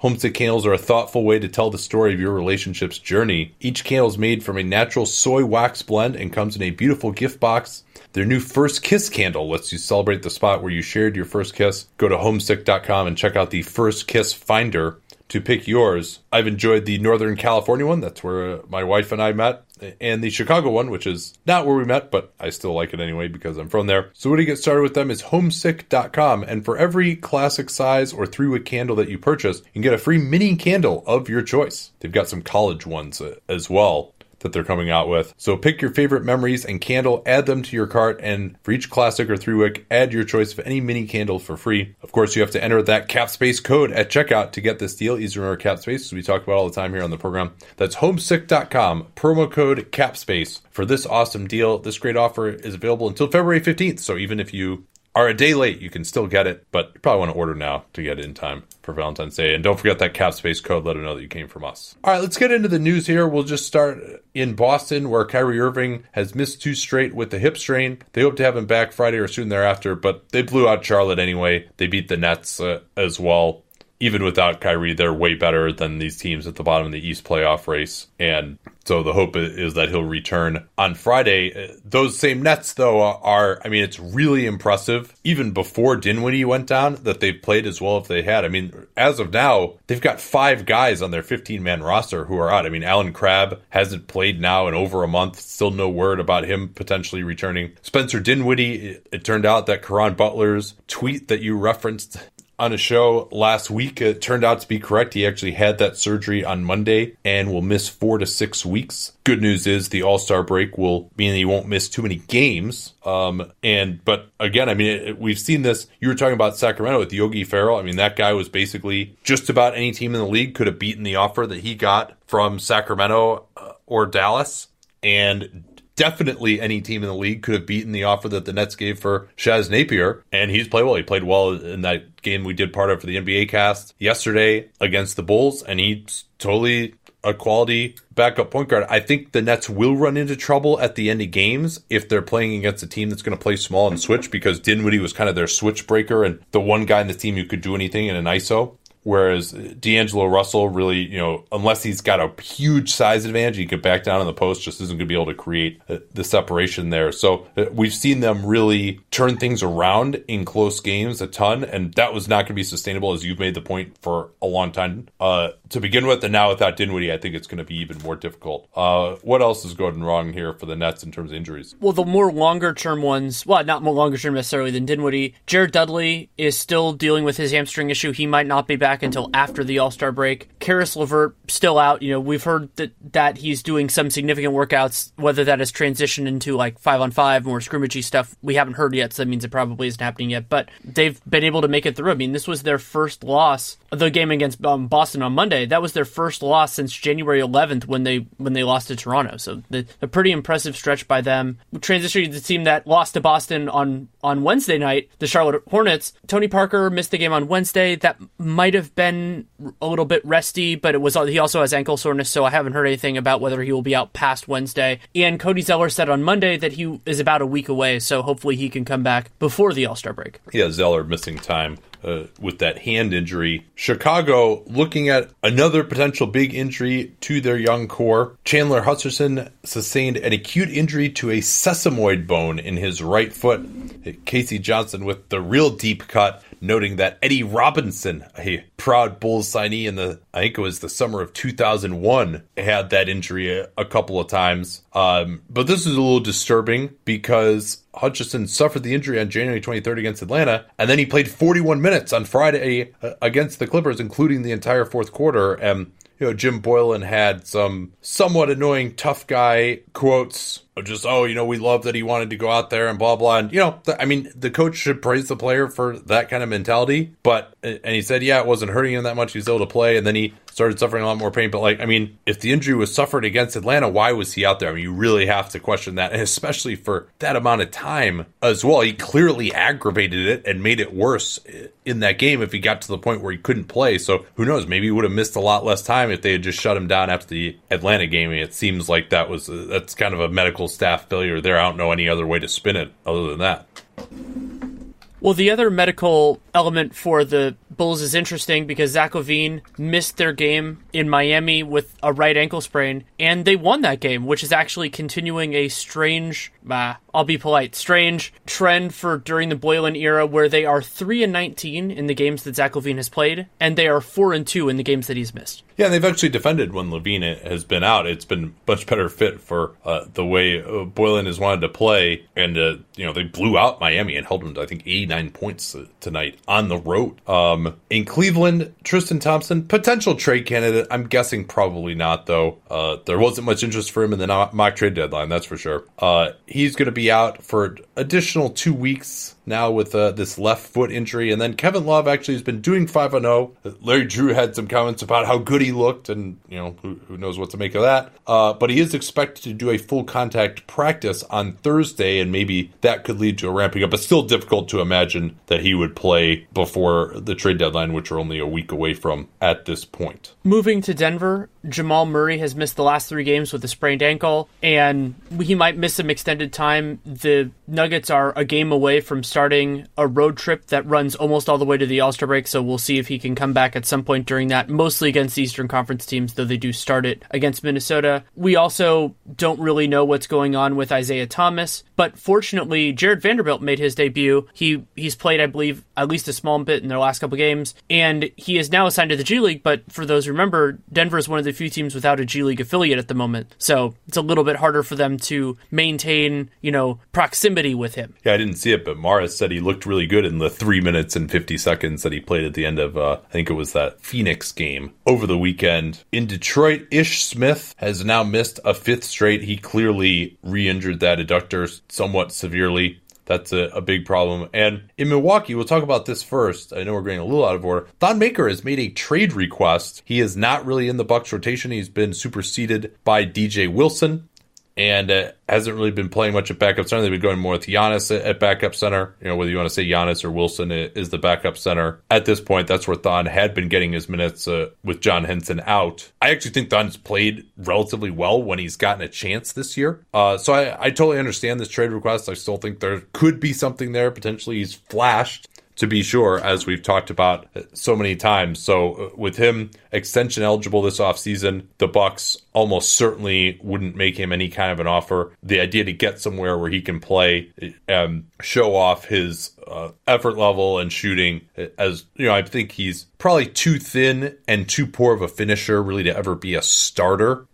Homesick candles are a thoughtful way to tell the story of your relationship's journey. Each candle is made from a natural soy wax blend and comes in a beautiful gift box. Their new First Kiss candle lets you celebrate the spot where you shared your first kiss. Go to homesick.com and check out the First Kiss Finder to pick yours. I've enjoyed the Northern California one. That's where my wife and I met and the Chicago one, which is not where we met, but I still like it anyway because I'm from there. So, where to get started with them is homesick.com. And for every classic size or three wick candle that you purchase, you can get a free mini candle of your choice. They've got some college ones uh, as well that they're coming out with. So pick your favorite memories and candle, add them to your cart, and for each classic or three wick, add your choice of any mini candle for free. Of course, you have to enter that CapSpace code at checkout to get this deal. Easy to remember CapSpace, as we talk about all the time here on the program. That's homesick.com, promo code CapSpace for this awesome deal. This great offer is available until February 15th. So even if you are a day late, you can still get it, but you probably want to order now to get it in time for Valentine's Day. And don't forget that cap space code. Let them know that you came from us. All right, let's get into the news here. We'll just start in Boston, where Kyrie Irving has missed two straight with the hip strain. They hope to have him back Friday or soon thereafter, but they blew out Charlotte anyway. They beat the Nets uh, as well even without Kyrie, they're way better than these teams at the bottom of the East playoff race. And so the hope is that he'll return on Friday. Uh, those same Nets, though, uh, are, I mean, it's really impressive, even before Dinwiddie went down, that they've played as well as they had. I mean, as of now, they've got five guys on their 15 man roster who are out. I mean, Allen Crabbe hasn't played now in over a month. Still no word about him potentially returning. Spencer Dinwiddie, it, it turned out that Caron Butler's tweet that you referenced on a show last week. It turned out to be correct. He actually had that surgery on Monday and will miss four to six weeks. Good news is the All Star break will mean he won't miss too many games. Um, and but again, I mean, it, we've seen this. You were talking about Sacramento with Yogi Ferrell. I mean, that guy was basically just about any team in the league could have beaten the offer that he got from Sacramento uh, or Dallas. And definitely any team in the league could have beaten the offer that the Nets gave for Shaz Napier, and he's played well. He played well in that game we did part of for the NBA cast yesterday against the Bulls, and he's totally a quality backup point guard. I think the Nets will run into trouble at the end of games if they're playing against a team that's going to play small and switch because Dinwiddie was kind of their switch breaker and the one guy in the team who could do anything in an ISO. Whereas D'Angelo Russell really, you know, unless he's got a huge size advantage, he could back down in the post, just isn't going to be able to create the separation there. So uh, we've seen them really turn things around in close games a ton, and that was not going to be sustainable, as you've made the point for a long time uh, to begin with. And now without Dinwiddie, I think it's going to be even more difficult. Uh, what else is going wrong here for the Nets in terms of injuries? Well, the more longer term ones, well, not more longer term necessarily than Dinwiddie. Jared Dudley is still dealing with his hamstring issue. He might not be back back until after the All Star break. Caris LeVert still out. You know, we've heard that that he's doing some significant workouts. Whether that has transitioned into like five on five, more scrimmagey stuff, we haven't heard yet. So that means it probably isn't happening yet. But they've been able to make it through. I mean, this was their first loss. The game against um, Boston on Monday. That was their first loss since January 11th when they when they lost to Toronto. So the, a pretty impressive stretch by them. Transitioning to the team that lost to Boston on on Wednesday night, the Charlotte Hornets. Tony Parker missed the game on Wednesday. That might have have been a little bit resty, but it was he also has ankle soreness, so I haven't heard anything about whether he will be out past Wednesday. And Cody Zeller said on Monday that he is about a week away, so hopefully he can come back before the All Star break. Yeah, Zeller missing time uh, with that hand injury. Chicago looking at another potential big injury to their young core. Chandler Hutchison sustained an acute injury to a sesamoid bone in his right foot. K.C. Johnson with the real deep cut noting that Eddie Robinson, a proud Bulls signee in the, I think it was the summer of 2001, had that injury a, a couple of times. Um, but this is a little disturbing because Hutchison suffered the injury on January 23rd against Atlanta, and then he played 41 minutes on Friday uh, against the Clippers, including the entire fourth quarter. And you know, Jim Boylen had some somewhat annoying tough guy quotes just oh, you know, we love that he wanted to go out there and blah blah. And you know, th- I mean, the coach should praise the player for that kind of mentality. But and he said, yeah, it wasn't hurting him that much. He was able to play, and then he started suffering a lot more pain. But like, I mean, if the injury was suffered against Atlanta, why was he out there? I mean, you really have to question that, and especially for that amount of time as well. He clearly aggravated it and made it worse in that game if he got to the point where he couldn't play. So who knows? Maybe he would have missed a lot less time if they had just shut him down after the Atlanta game. it seems like that was that's kind of a medical staff failure there. I don't know any other way to spin it other than that. Well, the other medical element for the Bulls is interesting because Zach LaVine missed their game in Miami with a right ankle sprain, and they won that game, which is actually continuing a strange, uh, I'll be polite, strange trend for during the Boylen era where they are 3 and 19 in the games that Zach LaVine has played, and they are 4 and 2 in the games that he's missed. Yeah, they've actually defended when LaVine has been out. It's been much better fit for uh, the way Boylen has wanted to play, and uh, you know they blew out Miami and held them to I think 89 points uh, tonight on the road. Um, in Cleveland, Tristan Thompson, potential trade candidate. I'm guessing probably not, though. Uh, there wasn't much interest for him in the mock trade deadline, that's for sure. Uh, he's going to be out for additional two weeks now with uh, this left foot injury. And then Kevin Love actually has been doing 5 0. Larry Drew had some comments about how good he looked, and, you know, who, who knows what to make of that. Uh, but he is expected to do a full contact practice on Thursday, and maybe that could lead to a ramping up. But still difficult to imagine that he would play before the trade deadline, which we're only a week away from at this point. Moving to Denver, Jamal Murray has missed the last three games with a sprained ankle, and he might miss some extended time. The Nuggets are a game away from starting a road trip that runs almost all the way to the All Star break, so we'll see if he can come back at some point during that, mostly against Eastern Conference teams, though they do start it against Minnesota. We also don't really know what's going on with Isaiah Thomas, but fortunately, Jarred Vanderbilt made his debut. He He's played, I believe, at least a small bit in their last couple games, and he is now assigned to the G League, but for those who remember, Denver is one of the few teams without a G League affiliate at the moment. So it's a little bit harder for them to maintain, you know, proximity with him. Yeah, I didn't see it, but Morris said he looked really good in the three minutes and 50 seconds that he played at the end of, uh, I think it was that Phoenix game over the weekend. In Detroit, Ish Smith has now missed a fifth straight. He clearly re injured that adductor somewhat severely. That's a, a, big problem. And in Milwaukee, we'll talk about this first. I know we're getting a little out of order. Thon Maker has made a trade request. He is not really in the Bucks rotation. He's been superseded by DJ Wilson and uh, hasn't really been playing much at backup center. They've been going more with Giannis at, backup center. You know, whether you want to say Giannis or Wilson is the backup center. At this point, that's where Thon had been getting his minutes uh, with John Henson out. I actually think Thon's played relatively well when he's gotten a chance this year. Uh, so I, I totally understand this trade request. I still think there could be something there. Potentially, he's flashed to be sure, as we've talked about so many times. So uh, with him extension eligible this offseason, the Bucks almost certainly wouldn't make him any kind of an offer. The idea to get somewhere where he can play and show off his uh, effort level and shooting as you know, I think he's probably too thin and too poor of a finisher really to ever be a starter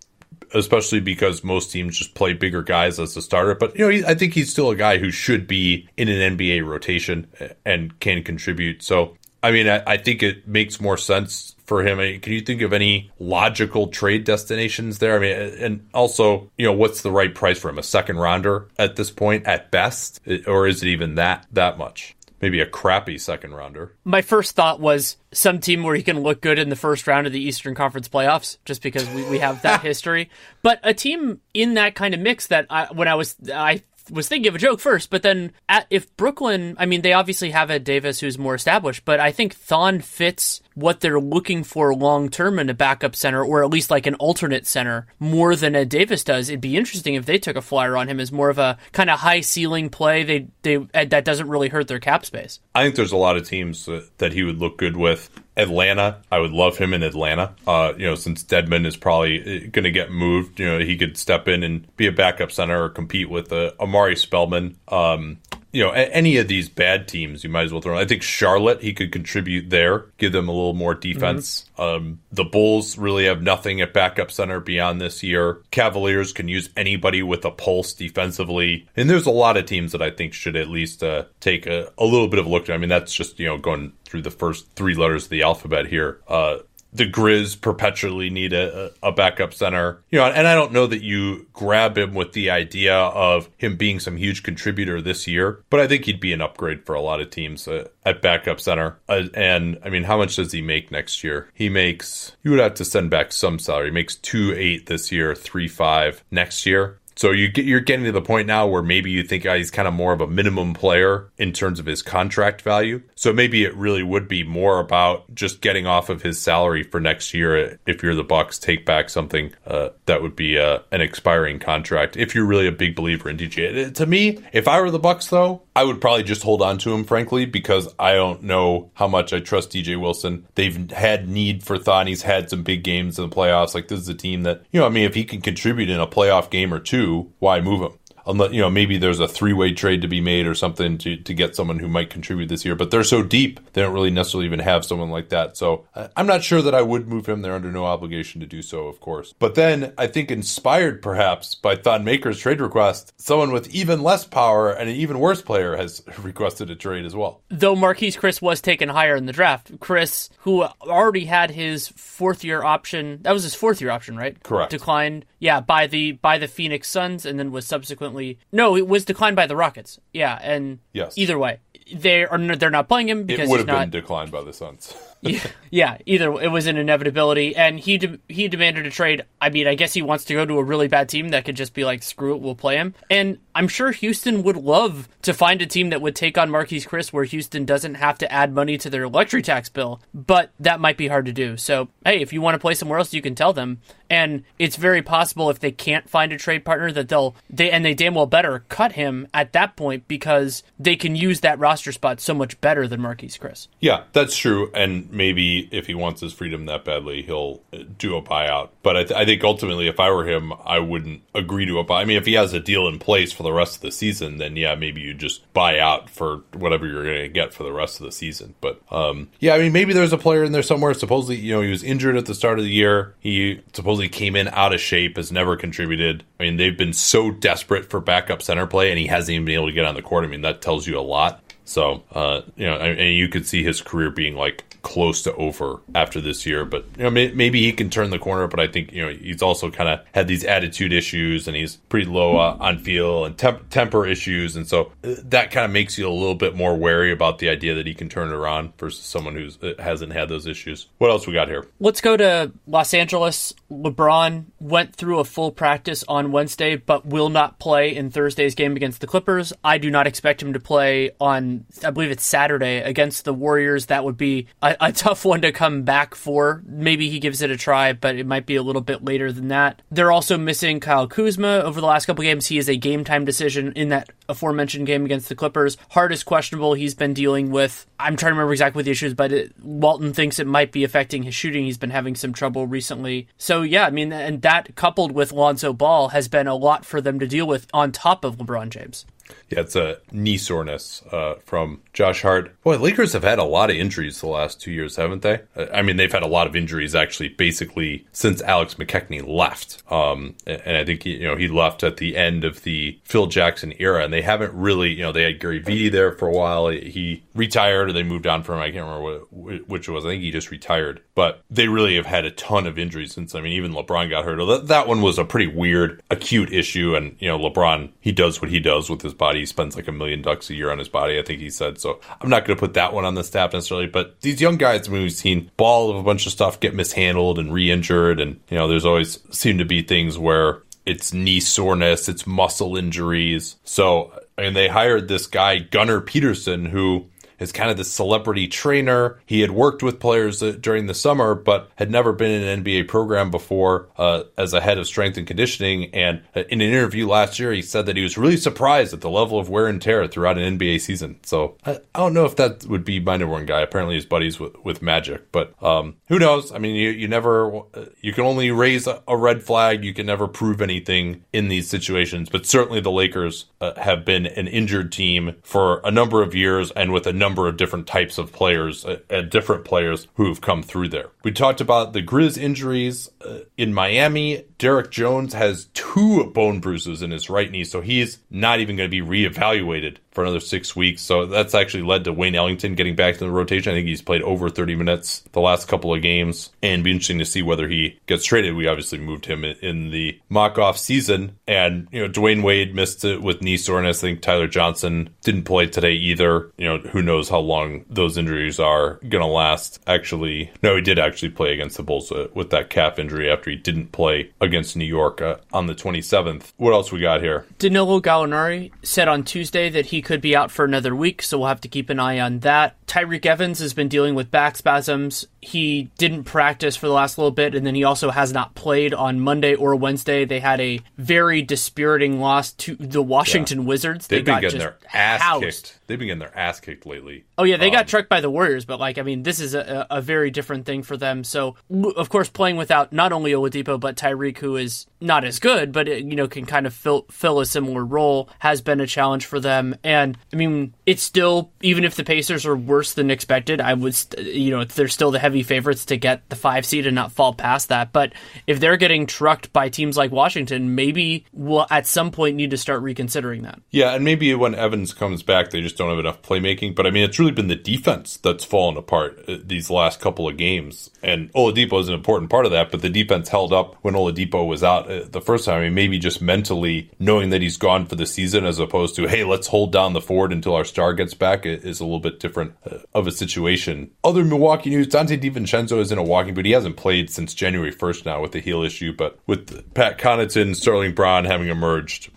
especially because most teams just play bigger guys as a starter. But you know, I think he's still a guy who should be in an NBA rotation and can contribute. So, I mean, I, I think it makes more sense for him. Can you think of any logical trade destinations there? I mean, and also, you know, what's the right price for him? A second rounder at this point, at best, or is it even that that much? Maybe a crappy second rounder. My first thought was some team where he can look good in the first round of the Eastern Conference playoffs, just because we, we have that history. But a team in that kind of mix that I, when I was I was thinking of a joke first, but then at, if Brooklyn, I mean, they obviously have Ed Davis who's more established, but I think Thon fits what they're looking for long term in a backup center, or at least like an alternate center, more than Ed Davis does. It'd be interesting if they took a flyer on him as more of a kind of high ceiling play. They they that doesn't really hurt their cap space. I think there's a lot of teams that he would look good with. Atlanta, I would love him in Atlanta. Uh, you know, since Dedmon is probably uh, going to get moved, you know, he could step in and be a backup center or compete with uh, Omari Spellman. Um, you know, any of these bad teams, you might as well throw. I think Charlotte, he could contribute there, give them a little more defense. Mm-hmm. Um, the Bulls really have nothing at backup center beyond this year. Cavaliers can use anybody with a pulse defensively, and there's a lot of teams that I think should at least uh, take a, a, little bit of a look. I mean, that's just you know going through the first three letters of the alphabet here. Uh, the Grizz perpetually need a, a backup center. You know, and I don't know that you grab him with the idea of him being some huge contributor this year, but I think he'd be an upgrade for a lot of teams uh, at backup center. Uh, and I mean, how much does he make next year? He makes, you would have to send back some salary. He makes two eight this year, three five next year. So you get, you're getting to the point now where maybe you think uh, he's kind of more of a minimum player in terms of his contract value. So maybe it really would be more about just getting off of his salary for next year. If you're the Bucks, take back something uh, that would be uh, an expiring contract. If you're really a big believer in DJ, to me, if I were the Bucks, though, I would probably just hold on to him, frankly, because I don't know how much I trust DJ Wilson. They've had need for Thon. He's had some big games in the playoffs. Like this is a team that you know. I mean, if he can contribute in a playoff game or two why move him? Unless you know maybe there's a three way trade to be made or something to, to get someone who might contribute this year. But they're so deep, they don't really necessarily even have someone like that. So I'm not sure that I would move him. They're under no obligation to do so, of course. But then I think inspired perhaps by Thon Maker's trade request, someone with even less power and an even worse player has requested a trade as well. Though Marquese Chriss was taken higher in the draft, Chriss who already had his fourth year option, that was his fourth year option, right? Correct. Declined, yeah, by the by the Phoenix Suns, and then was subsequently no, it was declined by the Rockets. Yeah, and yes. either way, they are they're not playing him because it would have not, been declined by the Suns. yeah, yeah, either it was an inevitability, and he de- he demanded a trade. I mean, I guess he wants to go to a really bad team that could just be like, screw it, we'll play him. And I'm sure Houston would love to find a team that would take on Marquese Chriss, where Houston doesn't have to add money to their luxury tax bill. But that might be hard to do. So hey, if you want to play somewhere else, you can tell them. And it's very possible if they can't find a trade partner that they'll they and they damn well better cut him at that point because they can use that roster spot so much better than Marquese Chriss. Yeah, that's true. And maybe if he wants his freedom that badly, he'll do a buyout. But I, th- I think ultimately, if I were him, I wouldn't agree to a buy. I mean, if he has a deal in place for the rest of the season, then yeah, maybe you just buy out for whatever you're going to get for the rest of the season. But um, yeah, I mean, maybe there's a player in there somewhere. Supposedly, you know, he was injured at the start of the year. He supposedly came in out of shape, has never contributed. I mean, they've been so desperate for backup center play, and he hasn't even been able to get on the court. I mean, that tells you a lot. So, uh, you know, and you could see his career being like close to over after this year. But you know, may, maybe he can turn the corner. But I think you know he's also kind of had these attitude issues, and he's pretty low uh, on feel and temp- temper issues, and so uh, that kind of makes you a little bit more wary about the idea that he can turn it around versus someone who uh, hasn't had those issues. What else we got here? Let's go to Los Angeles. LeBron went through a full practice on Wednesday, but will not play in Thursday's game against the Clippers. I do not expect him to play on, I believe it's Saturday against the Warriors. That would be a, a tough one to come back for. Maybe he gives it a try, but it might be a little bit later than that. They're also missing Kyle Kuzma over the last couple games. He is a game time decision in that aforementioned game against the Clippers. Hart is questionable. He's been dealing with, I'm trying to remember exactly what the issues, but it, Walton thinks it might be affecting his shooting. He's been having some trouble recently. So yeah, I mean, and that coupled with Lonzo Ball has been a lot for them to deal with on top of LeBron James. Yeah, it's a knee soreness uh, from Josh Hart. Boy, Lakers have had a lot of injuries the last two years, haven't they? Uh, I mean, they've had a lot of injuries actually, basically since Alex McKechnie left. Um, and I think he, you know he left at the end of the Phil Jackson era, and they haven't really, you know, they had Gary Vitti there for a while. He retired, or they moved on from him. I can't remember what, which it was. I think he just retired. But they really have had a ton of injuries since. I mean, even LeBron got hurt. That, that one was a pretty weird, acute issue, and you know, LeBron he does what he does with his body. He spends like a million bucks a year on his body, I think he said. So I'm not going to put that one on the staff necessarily. But these young guys, I mean, we've seen ball of a bunch of stuff get mishandled and re-injured, and you know, there's always seem to be things where it's knee soreness, it's muscle injuries. So and they hired this guy Gunnar Peterson who is kind of the celebrity trainer. He had worked with players uh, during the summer, but had never been in an NBA program before uh, as a head of strength and conditioning. And uh, in an interview last year, he said that he was really surprised at the level of wear and tear throughout an NBA season. So I, I don't know if that would be my number one guy. Apparently, he's buddies with, with Magic, but um, who knows? I mean, you, you never, uh, you can only raise a, a, red flag. You can never prove anything in these situations. But certainly, the Lakers uh, have been an injured team for a number of years and with a number number of different types of players uh, and different players who have come through there. We talked about the Grizz injuries uh, in Miami. Derrick Jones has two bone bruises in his right knee, so he's not even going to be reevaluated for another six weeks. So that's actually led to Wayne Ellington getting back to the rotation. I think he's played over 30 minutes the last couple of games, and be interesting to see whether he gets traded. We obviously moved him in the mock off season, and you know Dwyane Wade missed it with knee soreness. I think Tyler Johnson didn't play today either. You know who knows how long those injuries are going to last. Actually, no, he did actually play against the Bulls uh, with that calf injury after he didn't play against New York uh, on the 27th. What else we got here? Danilo Gallinari said on Tuesday that he could be out for another week, so we'll have to keep an eye on that. Tyreke Evans has been dealing with back spasms. He didn't practice for the last little bit, and then he also has not played on Monday or Wednesday. They had a very dispiriting loss to the Washington yeah. Wizards. They've they been getting their ass housed. kicked. They've been getting their ass kicked lately. Oh yeah, they um, got trucked by the Warriors, but like I mean, this is a, a very different thing for them. So of course, playing without not only Oladipo but Tyreke, who is not as good, but you know can kind of fill fill a similar role, has been a challenge for them. And I mean, it's still even if the Pacers are worse than expected, I would st- you know they're still the heavy favorites to get the five seed and not fall past that. But if they're getting trucked by teams like Washington, maybe we'll at some point need to start reconsidering that. Yeah, and maybe when Evans comes back, they just don't have enough playmaking. But I mean, it's really been the defense that's fallen apart uh, these last couple of games, and Oladipo is an important part of that. But the defense held up when Oladipo was out uh, the first time. I mean, maybe just mentally knowing that he's gone for the season, as opposed to hey, let's hold down the fort until our star gets back, is a little bit different uh, of a situation. Other Milwaukee news: Donte DiVincenzo is in a walking boot. He hasn't played since January 1st now with the heel issue, but with Pat Connaughton, Sterling Brown having emerged,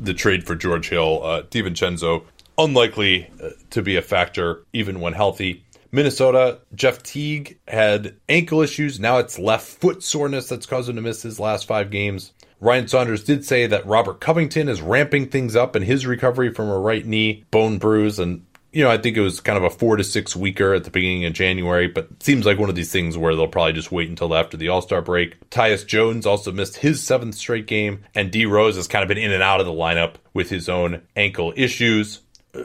the trade for George Hill, uh, DiVincenzo unlikely uh, to be a factor even when healthy. Minnesota, Jeff Teague had ankle issues. Now it's left foot soreness that's caused him to miss his last five games. Ryan Saunders did say that Robert Covington is ramping things up in his recovery from a right knee bone bruise. And, you know, I think it was kind of a four to six weeker at the beginning of January, but it seems like one of these things where they'll probably just wait until after the All Star break. Tyus Jones also missed his seventh straight game, and D Rose has kind of been in and out of the lineup with his own ankle issues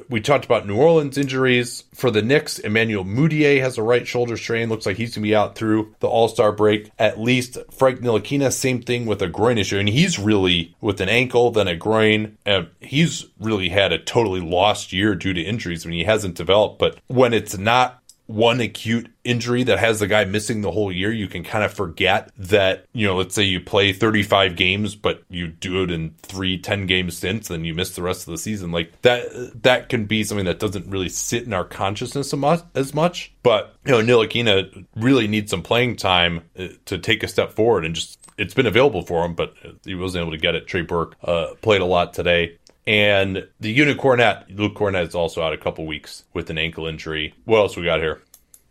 we talked about New Orleans injuries. For the Knicks, Emmanuel Mudiay has a right shoulder strain. Looks like he's going to be out through the All Star break at least. Frank Ntilikina, same thing with a groin issue. And he's really, with an ankle, then a groin, uh, he's really had a totally lost year due to injuries. I mean, he hasn't developed. But when it's not one acute injury that has the guy missing the whole year, you can kind of forget that, you know, let's say you play 35 games, but you do it in three, 10 games since, then you miss the rest of the season. Like that, that can be something that doesn't really sit in our consciousness as much. But, you know, Ntilikina really needs some playing time uh, to take a step forward and just, it's been available for him, but he wasn't able to get it. Trey Burke uh, played a lot today. And the unit Kornet, Luke Kornet is also out a couple weeks with an ankle injury. What else we got here?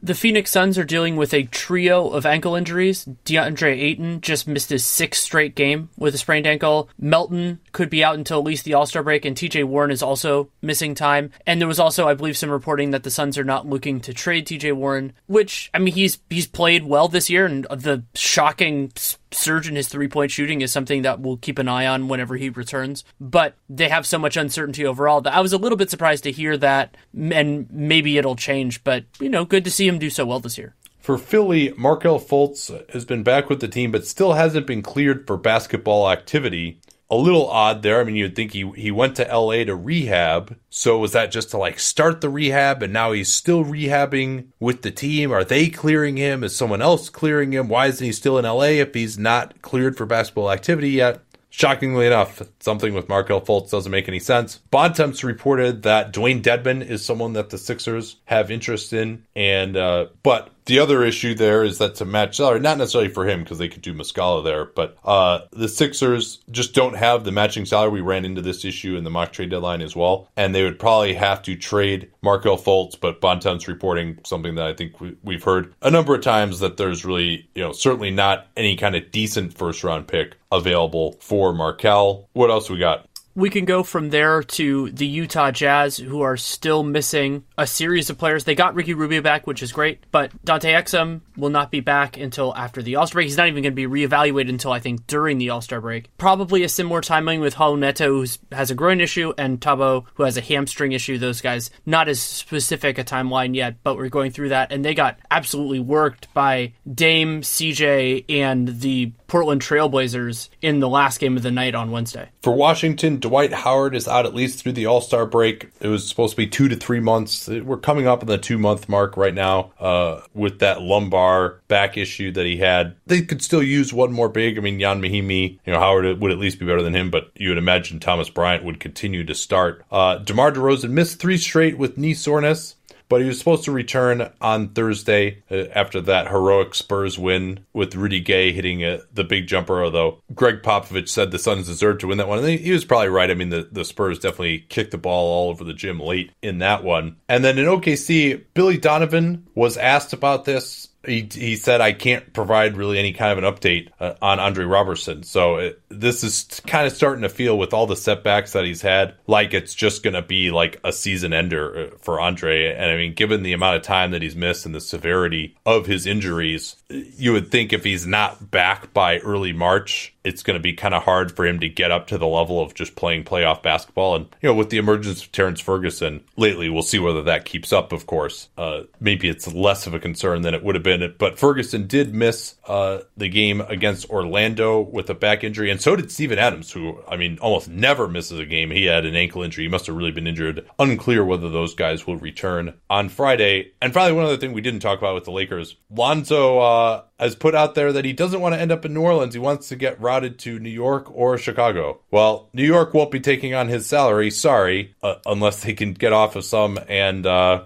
The Phoenix Suns are dealing with a trio of ankle injuries. DeAndre Ayton just missed his sixth straight game with a sprained ankle. Melton could be out until at least the All Star break, and TJ Warren is also missing time. And there was also, I believe, some reporting that the Suns are not looking to trade TJ Warren, which I mean he's he's played well this year, and the shocking surge in his three point shooting is something that we'll keep an eye on whenever he returns. But they have so much uncertainty overall that I was a little bit surprised to hear that, and maybe it'll change. But, you know, good to see him do so well this year. For Philly, Markelle Fultz has been back with the team, but still hasn't been cleared for basketball activity a little odd there. I mean, you'd think he he went to LA to rehab. So was that just to like start the rehab and now he's still rehabbing with the team? Are they clearing him? Is someone else clearing him? Why isn't he still in LA if he's not cleared for basketball activity yet? Shockingly enough, something with Markelle Fultz doesn't make any sense. Bontemps reported that Dewayne Dedmon is someone that the Sixers have interest in, and uh, but the other issue there is that to match salary, not necessarily for him because they could do Muscala there, but uh, the Sixers just don't have the matching salary. We ran into this issue in the mock trade deadline as well, and they would probably have to trade Markelle Fultz. But Bontemps reporting something that I think we, have heard a number of times that there's really, you know, certainly not any kind of decent first round pick available for Markelle. What else we got? We can go from there to the Utah Jazz, who are still missing a series of players. They got Ricky Rubio back, which is great, but Dante Exum will not be back until after the All Star break. He's not even going to be reevaluated until I think during the All Star break. Probably a similar timing with Raul Neto, who has a groin issue, and Thabo, who has a hamstring issue. Those guys, not as specific a timeline yet, but we're going through that, and they got absolutely worked by Dame, CJ, and the Portland Trailblazers in the last game of the night on Wednesday. For Washington, Dwight Howard is out at least through the All Star break. It was supposed to be two to three months. We're coming up on the two month mark right now uh, with that lumbar back issue that he had. They could still use one more big. I mean, Ian Mahinmi, you know, Howard would at least be better than him, but you would imagine Thomas Bryant would continue to start. Uh, DeMar DeRozan missed three straight with knee soreness but he was supposed to return on Thursday uh, after that heroic Spurs win with Rudy Gay hitting a, the big jumper. Although Gregg Popovich said the Suns deserved to win that one, and he was probably right. I mean, the, the Spurs definitely kicked the ball all over the gym late in that one. And then in OKC, Billy Donovan was asked about this he, he said I can't provide really any kind of an update uh, on Andre Robertson. So it, this is kind of starting to feel with all the setbacks that he's had like it's just going to be like a season ender uh, for Andre. And I mean, given the amount of time that he's missed and the severity of his injuries, you would think if he's not back by early March, it's going to be kind of hard for him to get up to the level of just playing playoff basketball. And, you know, with the emergence of Terrence Ferguson lately, we'll see whether that keeps up, of course. Uh, maybe it's less of a concern than it would have been. But Ferguson did miss uh, the game against Orlando with a back injury. And so did Steven Adams, who, I mean, almost never misses a game. He had an ankle injury. He must have really been injured. Unclear whether those guys will return on Friday. And finally, one other thing we didn't talk about with the Lakers Lonzo uh, has put out there that he doesn't want to end up in New Orleans. He wants to get routed to New York or Chicago. Well, New York won't be taking on his salary, sorry, uh, unless they can get off of some. And, uh,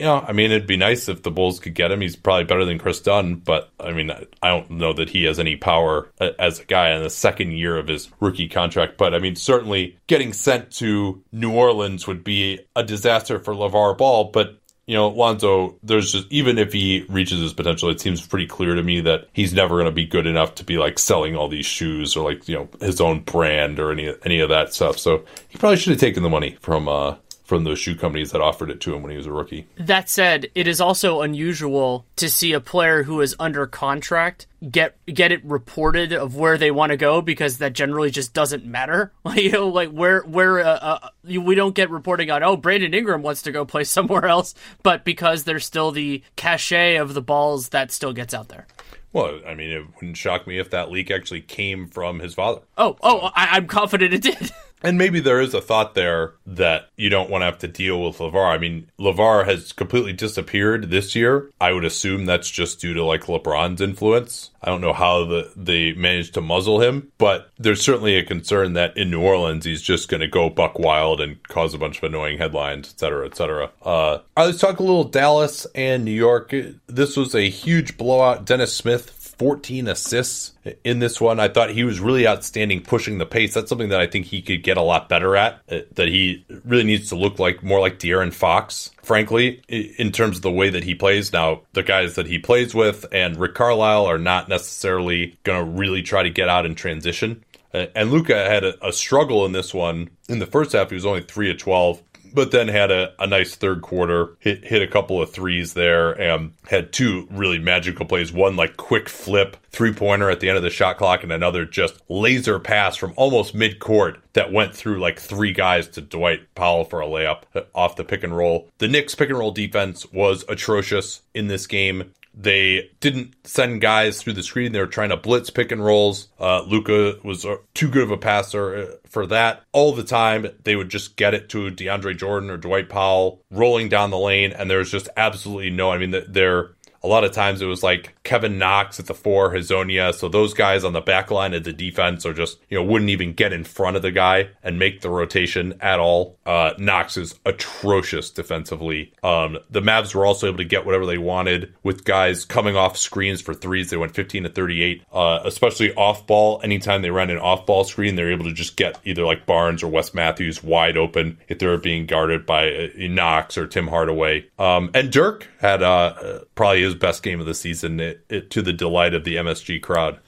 you know, I mean, it'd be nice if the Bulls could get him. He's probably better than Kris Dunn, but I mean, I don't know that he has any power as a guy in the second year of his rookie contract. But I mean, certainly getting sent to New Orleans would be a disaster for LeVar Ball. But you know, Lonzo, there's just, even if he reaches his potential, it seems pretty clear to me that he's never going to be good enough to be like selling all these shoes or like, you know, his own brand or any, any of that stuff. So he probably should have taken the money from, uh, from those shoe companies that offered it to him when he was a rookie. That said, it is also unusual to see a player who is under contract get get it reported of where they want to go because that generally just doesn't matter. Like you know, like where where uh, uh, we don't get reporting on oh Brandon Ingram wants to go play somewhere else, but because there's still the cachet of the balls that still gets out there. Well, I mean, it wouldn't shock me if that leak actually came from his father. Oh, oh, I, I'm confident it did. And maybe there is a thought there that you don't want to have to deal with LeVar. I mean, LeVar has completely disappeared this year. I would assume that's just due to like LeBron's influence. I don't know how the, they managed to muzzle him, but there's certainly a concern that in New Orleans he's just going to go buck wild and cause a bunch of annoying headlines, et cetera, et cetera. Uh, let's talk a little Dallas and New York. This was a huge blowout. Dennis Smith 14 assists in this one. I thought he was really outstanding pushing the pace. That's something that I think he could get a lot better at. Uh, that he really needs to look like more like De'Aaron Fox, frankly, in terms of the way that he plays. Now, the guys that he plays with and Rick Carlisle are not necessarily going to really try to get out in transition. Uh, and Luka had a, a, struggle in this one. In the first half, he was only 3 of 12 but then had a, a nice third quarter, hit hit a couple of threes there, and had two really magical plays. One like quick flip three pointer at the end of the shot clock, and another just laser pass from almost mid court that went through like three guys to Dwight Powell for a layup uh, off the pick and roll. The Knicks pick and roll defense was atrocious in this game. They didn't send guys through the screen. They were trying to blitz pick and rolls. Uh, Luka was uh, too good of a passer uh, for that. All the time, they would just get it to DeAndre Jordan or Dwight Powell rolling down the lane, and there's just absolutely no. I mean, they're a lot of times it was like Kevin Knox at the four, Hezonja. So those guys on the back line of the defense are just, you know, wouldn't even get in front of the guy and make the rotation at all. Uh, Knox is atrocious defensively. Um, the Mavs were also able to get whatever they wanted with guys coming off screens for threes. They went 15 to 38, uh, especially off ball. Anytime they ran an off ball screen, they're able to just get either like Barnes or Wes Matthews wide open if they're being guarded by uh, Knox or Tim Hardaway. Um, and Dirk had uh, probably his best game of the season it, it, to the delight of the MSG crowd.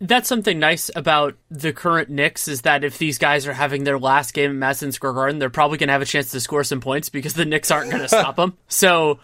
that's something nice about the current Knicks is that if these guys are having their last game at Madison Square Garden, they're probably going to have a chance to score some points because the Knicks aren't going to stop them. So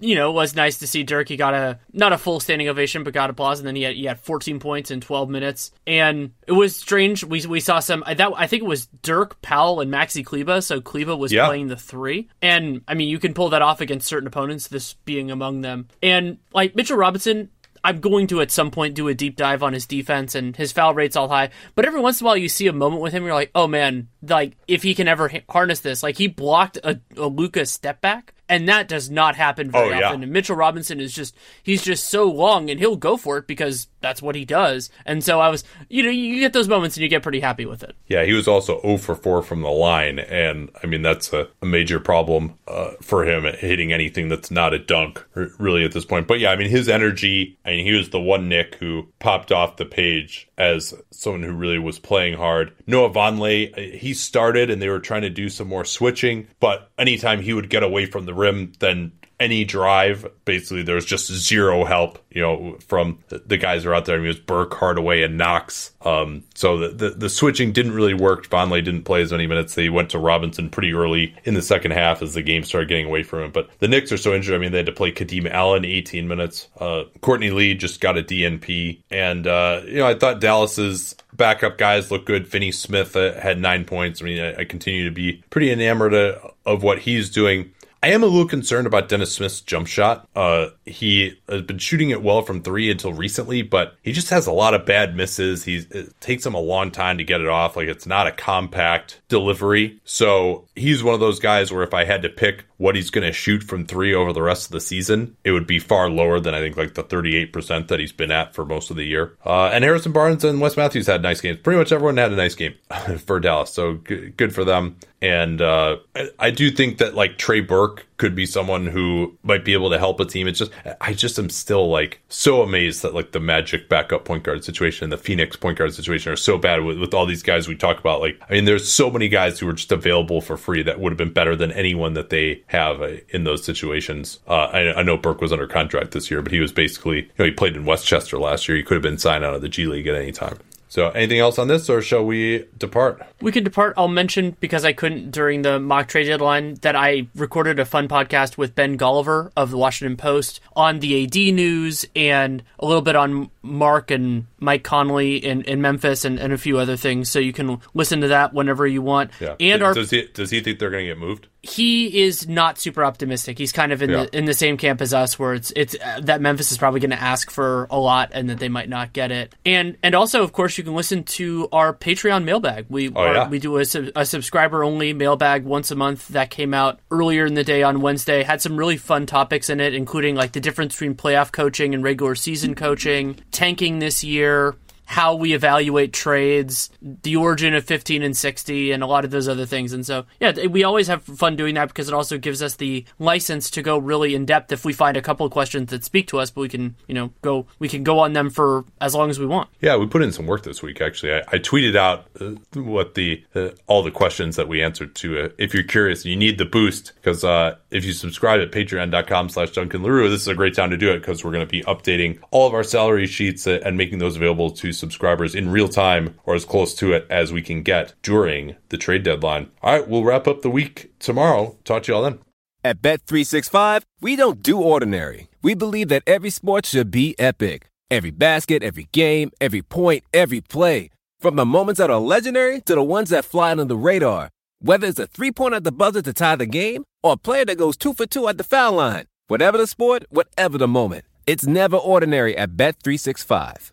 you know, it was nice to see Dirk. He got a not a full standing ovation, but got applause, and then he had he had 14 points in 12 minutes, and it was strange. We we saw some that I think it was Dirk Powell and Maxi Kleber. So Kleber was Yeah. playing the three, and I mean you can pull that off against certain opponents. This being among them, and like Mitchell Robinson. I'm going to at some point do a deep dive on his defense and his foul rate's all high. But every once in a while, you see a moment with him, you're like, oh man, like if he can ever ha- harness this, like he blocked a, a Luka step back, and that does not happen very Oh, yeah. often. And Mitchell Robinson is just he's just so long, and he'll go for it because that's what he does. And so I was, you know, you get those moments and you get pretty happy with it. Yeah, he was also 0 for 4 from the line, and I mean that's a, a major problem uh, for him hitting anything that's not a dunk, really at this point. But yeah, I mean his energy. I mean he was the one Knick who popped off the page as someone who really was playing hard. Noah Vonleh, uh, he started, and they were trying to do some more switching, but anytime he would get away from the rim, then any drive, basically there was just zero help, you know, from the, guys who are out there. I mean, it was Burke, Hardaway, and Knox. Um, so the, the the switching didn't really work. Vonleh didn't play as many minutes. They went to Robinson pretty early in the second half as the game started getting away from him. But the Knicks are so injured. I mean, they had to play Kadeem Allen 18 minutes. Uh, Courtney Lee just got a DNP, and uh, you know, I thought Dallas's backup guys look good. Finney Smith uh, had nine points. I mean, I, I continue to be pretty enamored uh, of what he's doing. I am a little concerned about Dennis Smith's jump shot. Uh, he has been shooting it well from three until recently, but he just has a lot of bad misses. He takes him a long time to get it off. Like it's not a compact delivery. So he's one of those guys where if I had to pick what he's going to shoot from three over the rest of the season, it would be far lower than I think like the 38% that he's been at for most of the year. Uh, and Harrison Barnes and Wes Matthews had nice games. Pretty much everyone had a nice game for Dallas. So good, for them. And uh, I, I do think that like Trey Burke could be someone who might be able to help a team. It's just I just am still like so amazed that like the Magic backup point guard situation and the Phoenix point guard situation are so bad with, with all these guys we talk about. Like I mean, there's so many guys who are just available for free that would have been better than anyone that they have uh, in those situations. Uh, I, I know Burke was under contract this year, but he was basically you know he played in Westchester last year. He could have been signed out of the G League at any time. So anything else on this, or shall we depart? We can depart. I'll mention because I couldn't during the mock trade deadline that I recorded a fun podcast with Ben Golliver of the Washington Post on the AD news and a little bit on Marc and Mike Conley in, in Memphis and, and a few other things. So you can listen to that whenever you want. Yeah. And our does he does he think they're going to get moved? he is not super optimistic. He's kind of in Yeah. the in the same camp as us, where it's it's uh, that Memphis is probably going to ask for a lot and that they might not get it. And and also, of course, you can listen to our Patreon mailbag. We Oh, are- yeah. we do a, a subscriber only mailbag once a month that came out earlier in the day on Wednesday. Had some really fun topics in it, including like the difference between playoff coaching and regular season coaching, tanking this year how we evaluate trades, the origin of 15 and 60, and a lot of those other things. And so, yeah, we always have fun doing that because it also gives us the license to go really in depth if we find a couple of questions that speak to us, but we can, you know, go, we can go on them for as long as we want. Yeah, we put in some work this week. Actually, I, I tweeted out uh, what the uh, all the questions that we answered to. Uh, if you're curious, you need the boost because uh, if you subscribe at Patreon.com/slash Duncan Leroux, this is a great time to do it because we're going to be updating all of our salary sheets uh, and making those available to subscribers in real time or as close to it as we can get during the trade deadline. All right, we'll wrap up the week tomorrow. Talk to you all then. At Bet365, we don't do ordinary. We believe that every sport should be epic. Every basket, every game, every point, every play. From the moments that are legendary to the ones that fly under the radar. Whether it's a three pointer at the buzzer to tie the game or a player that goes two for two at the foul line. Whatever the sport, whatever the moment. It's never ordinary at Bet365.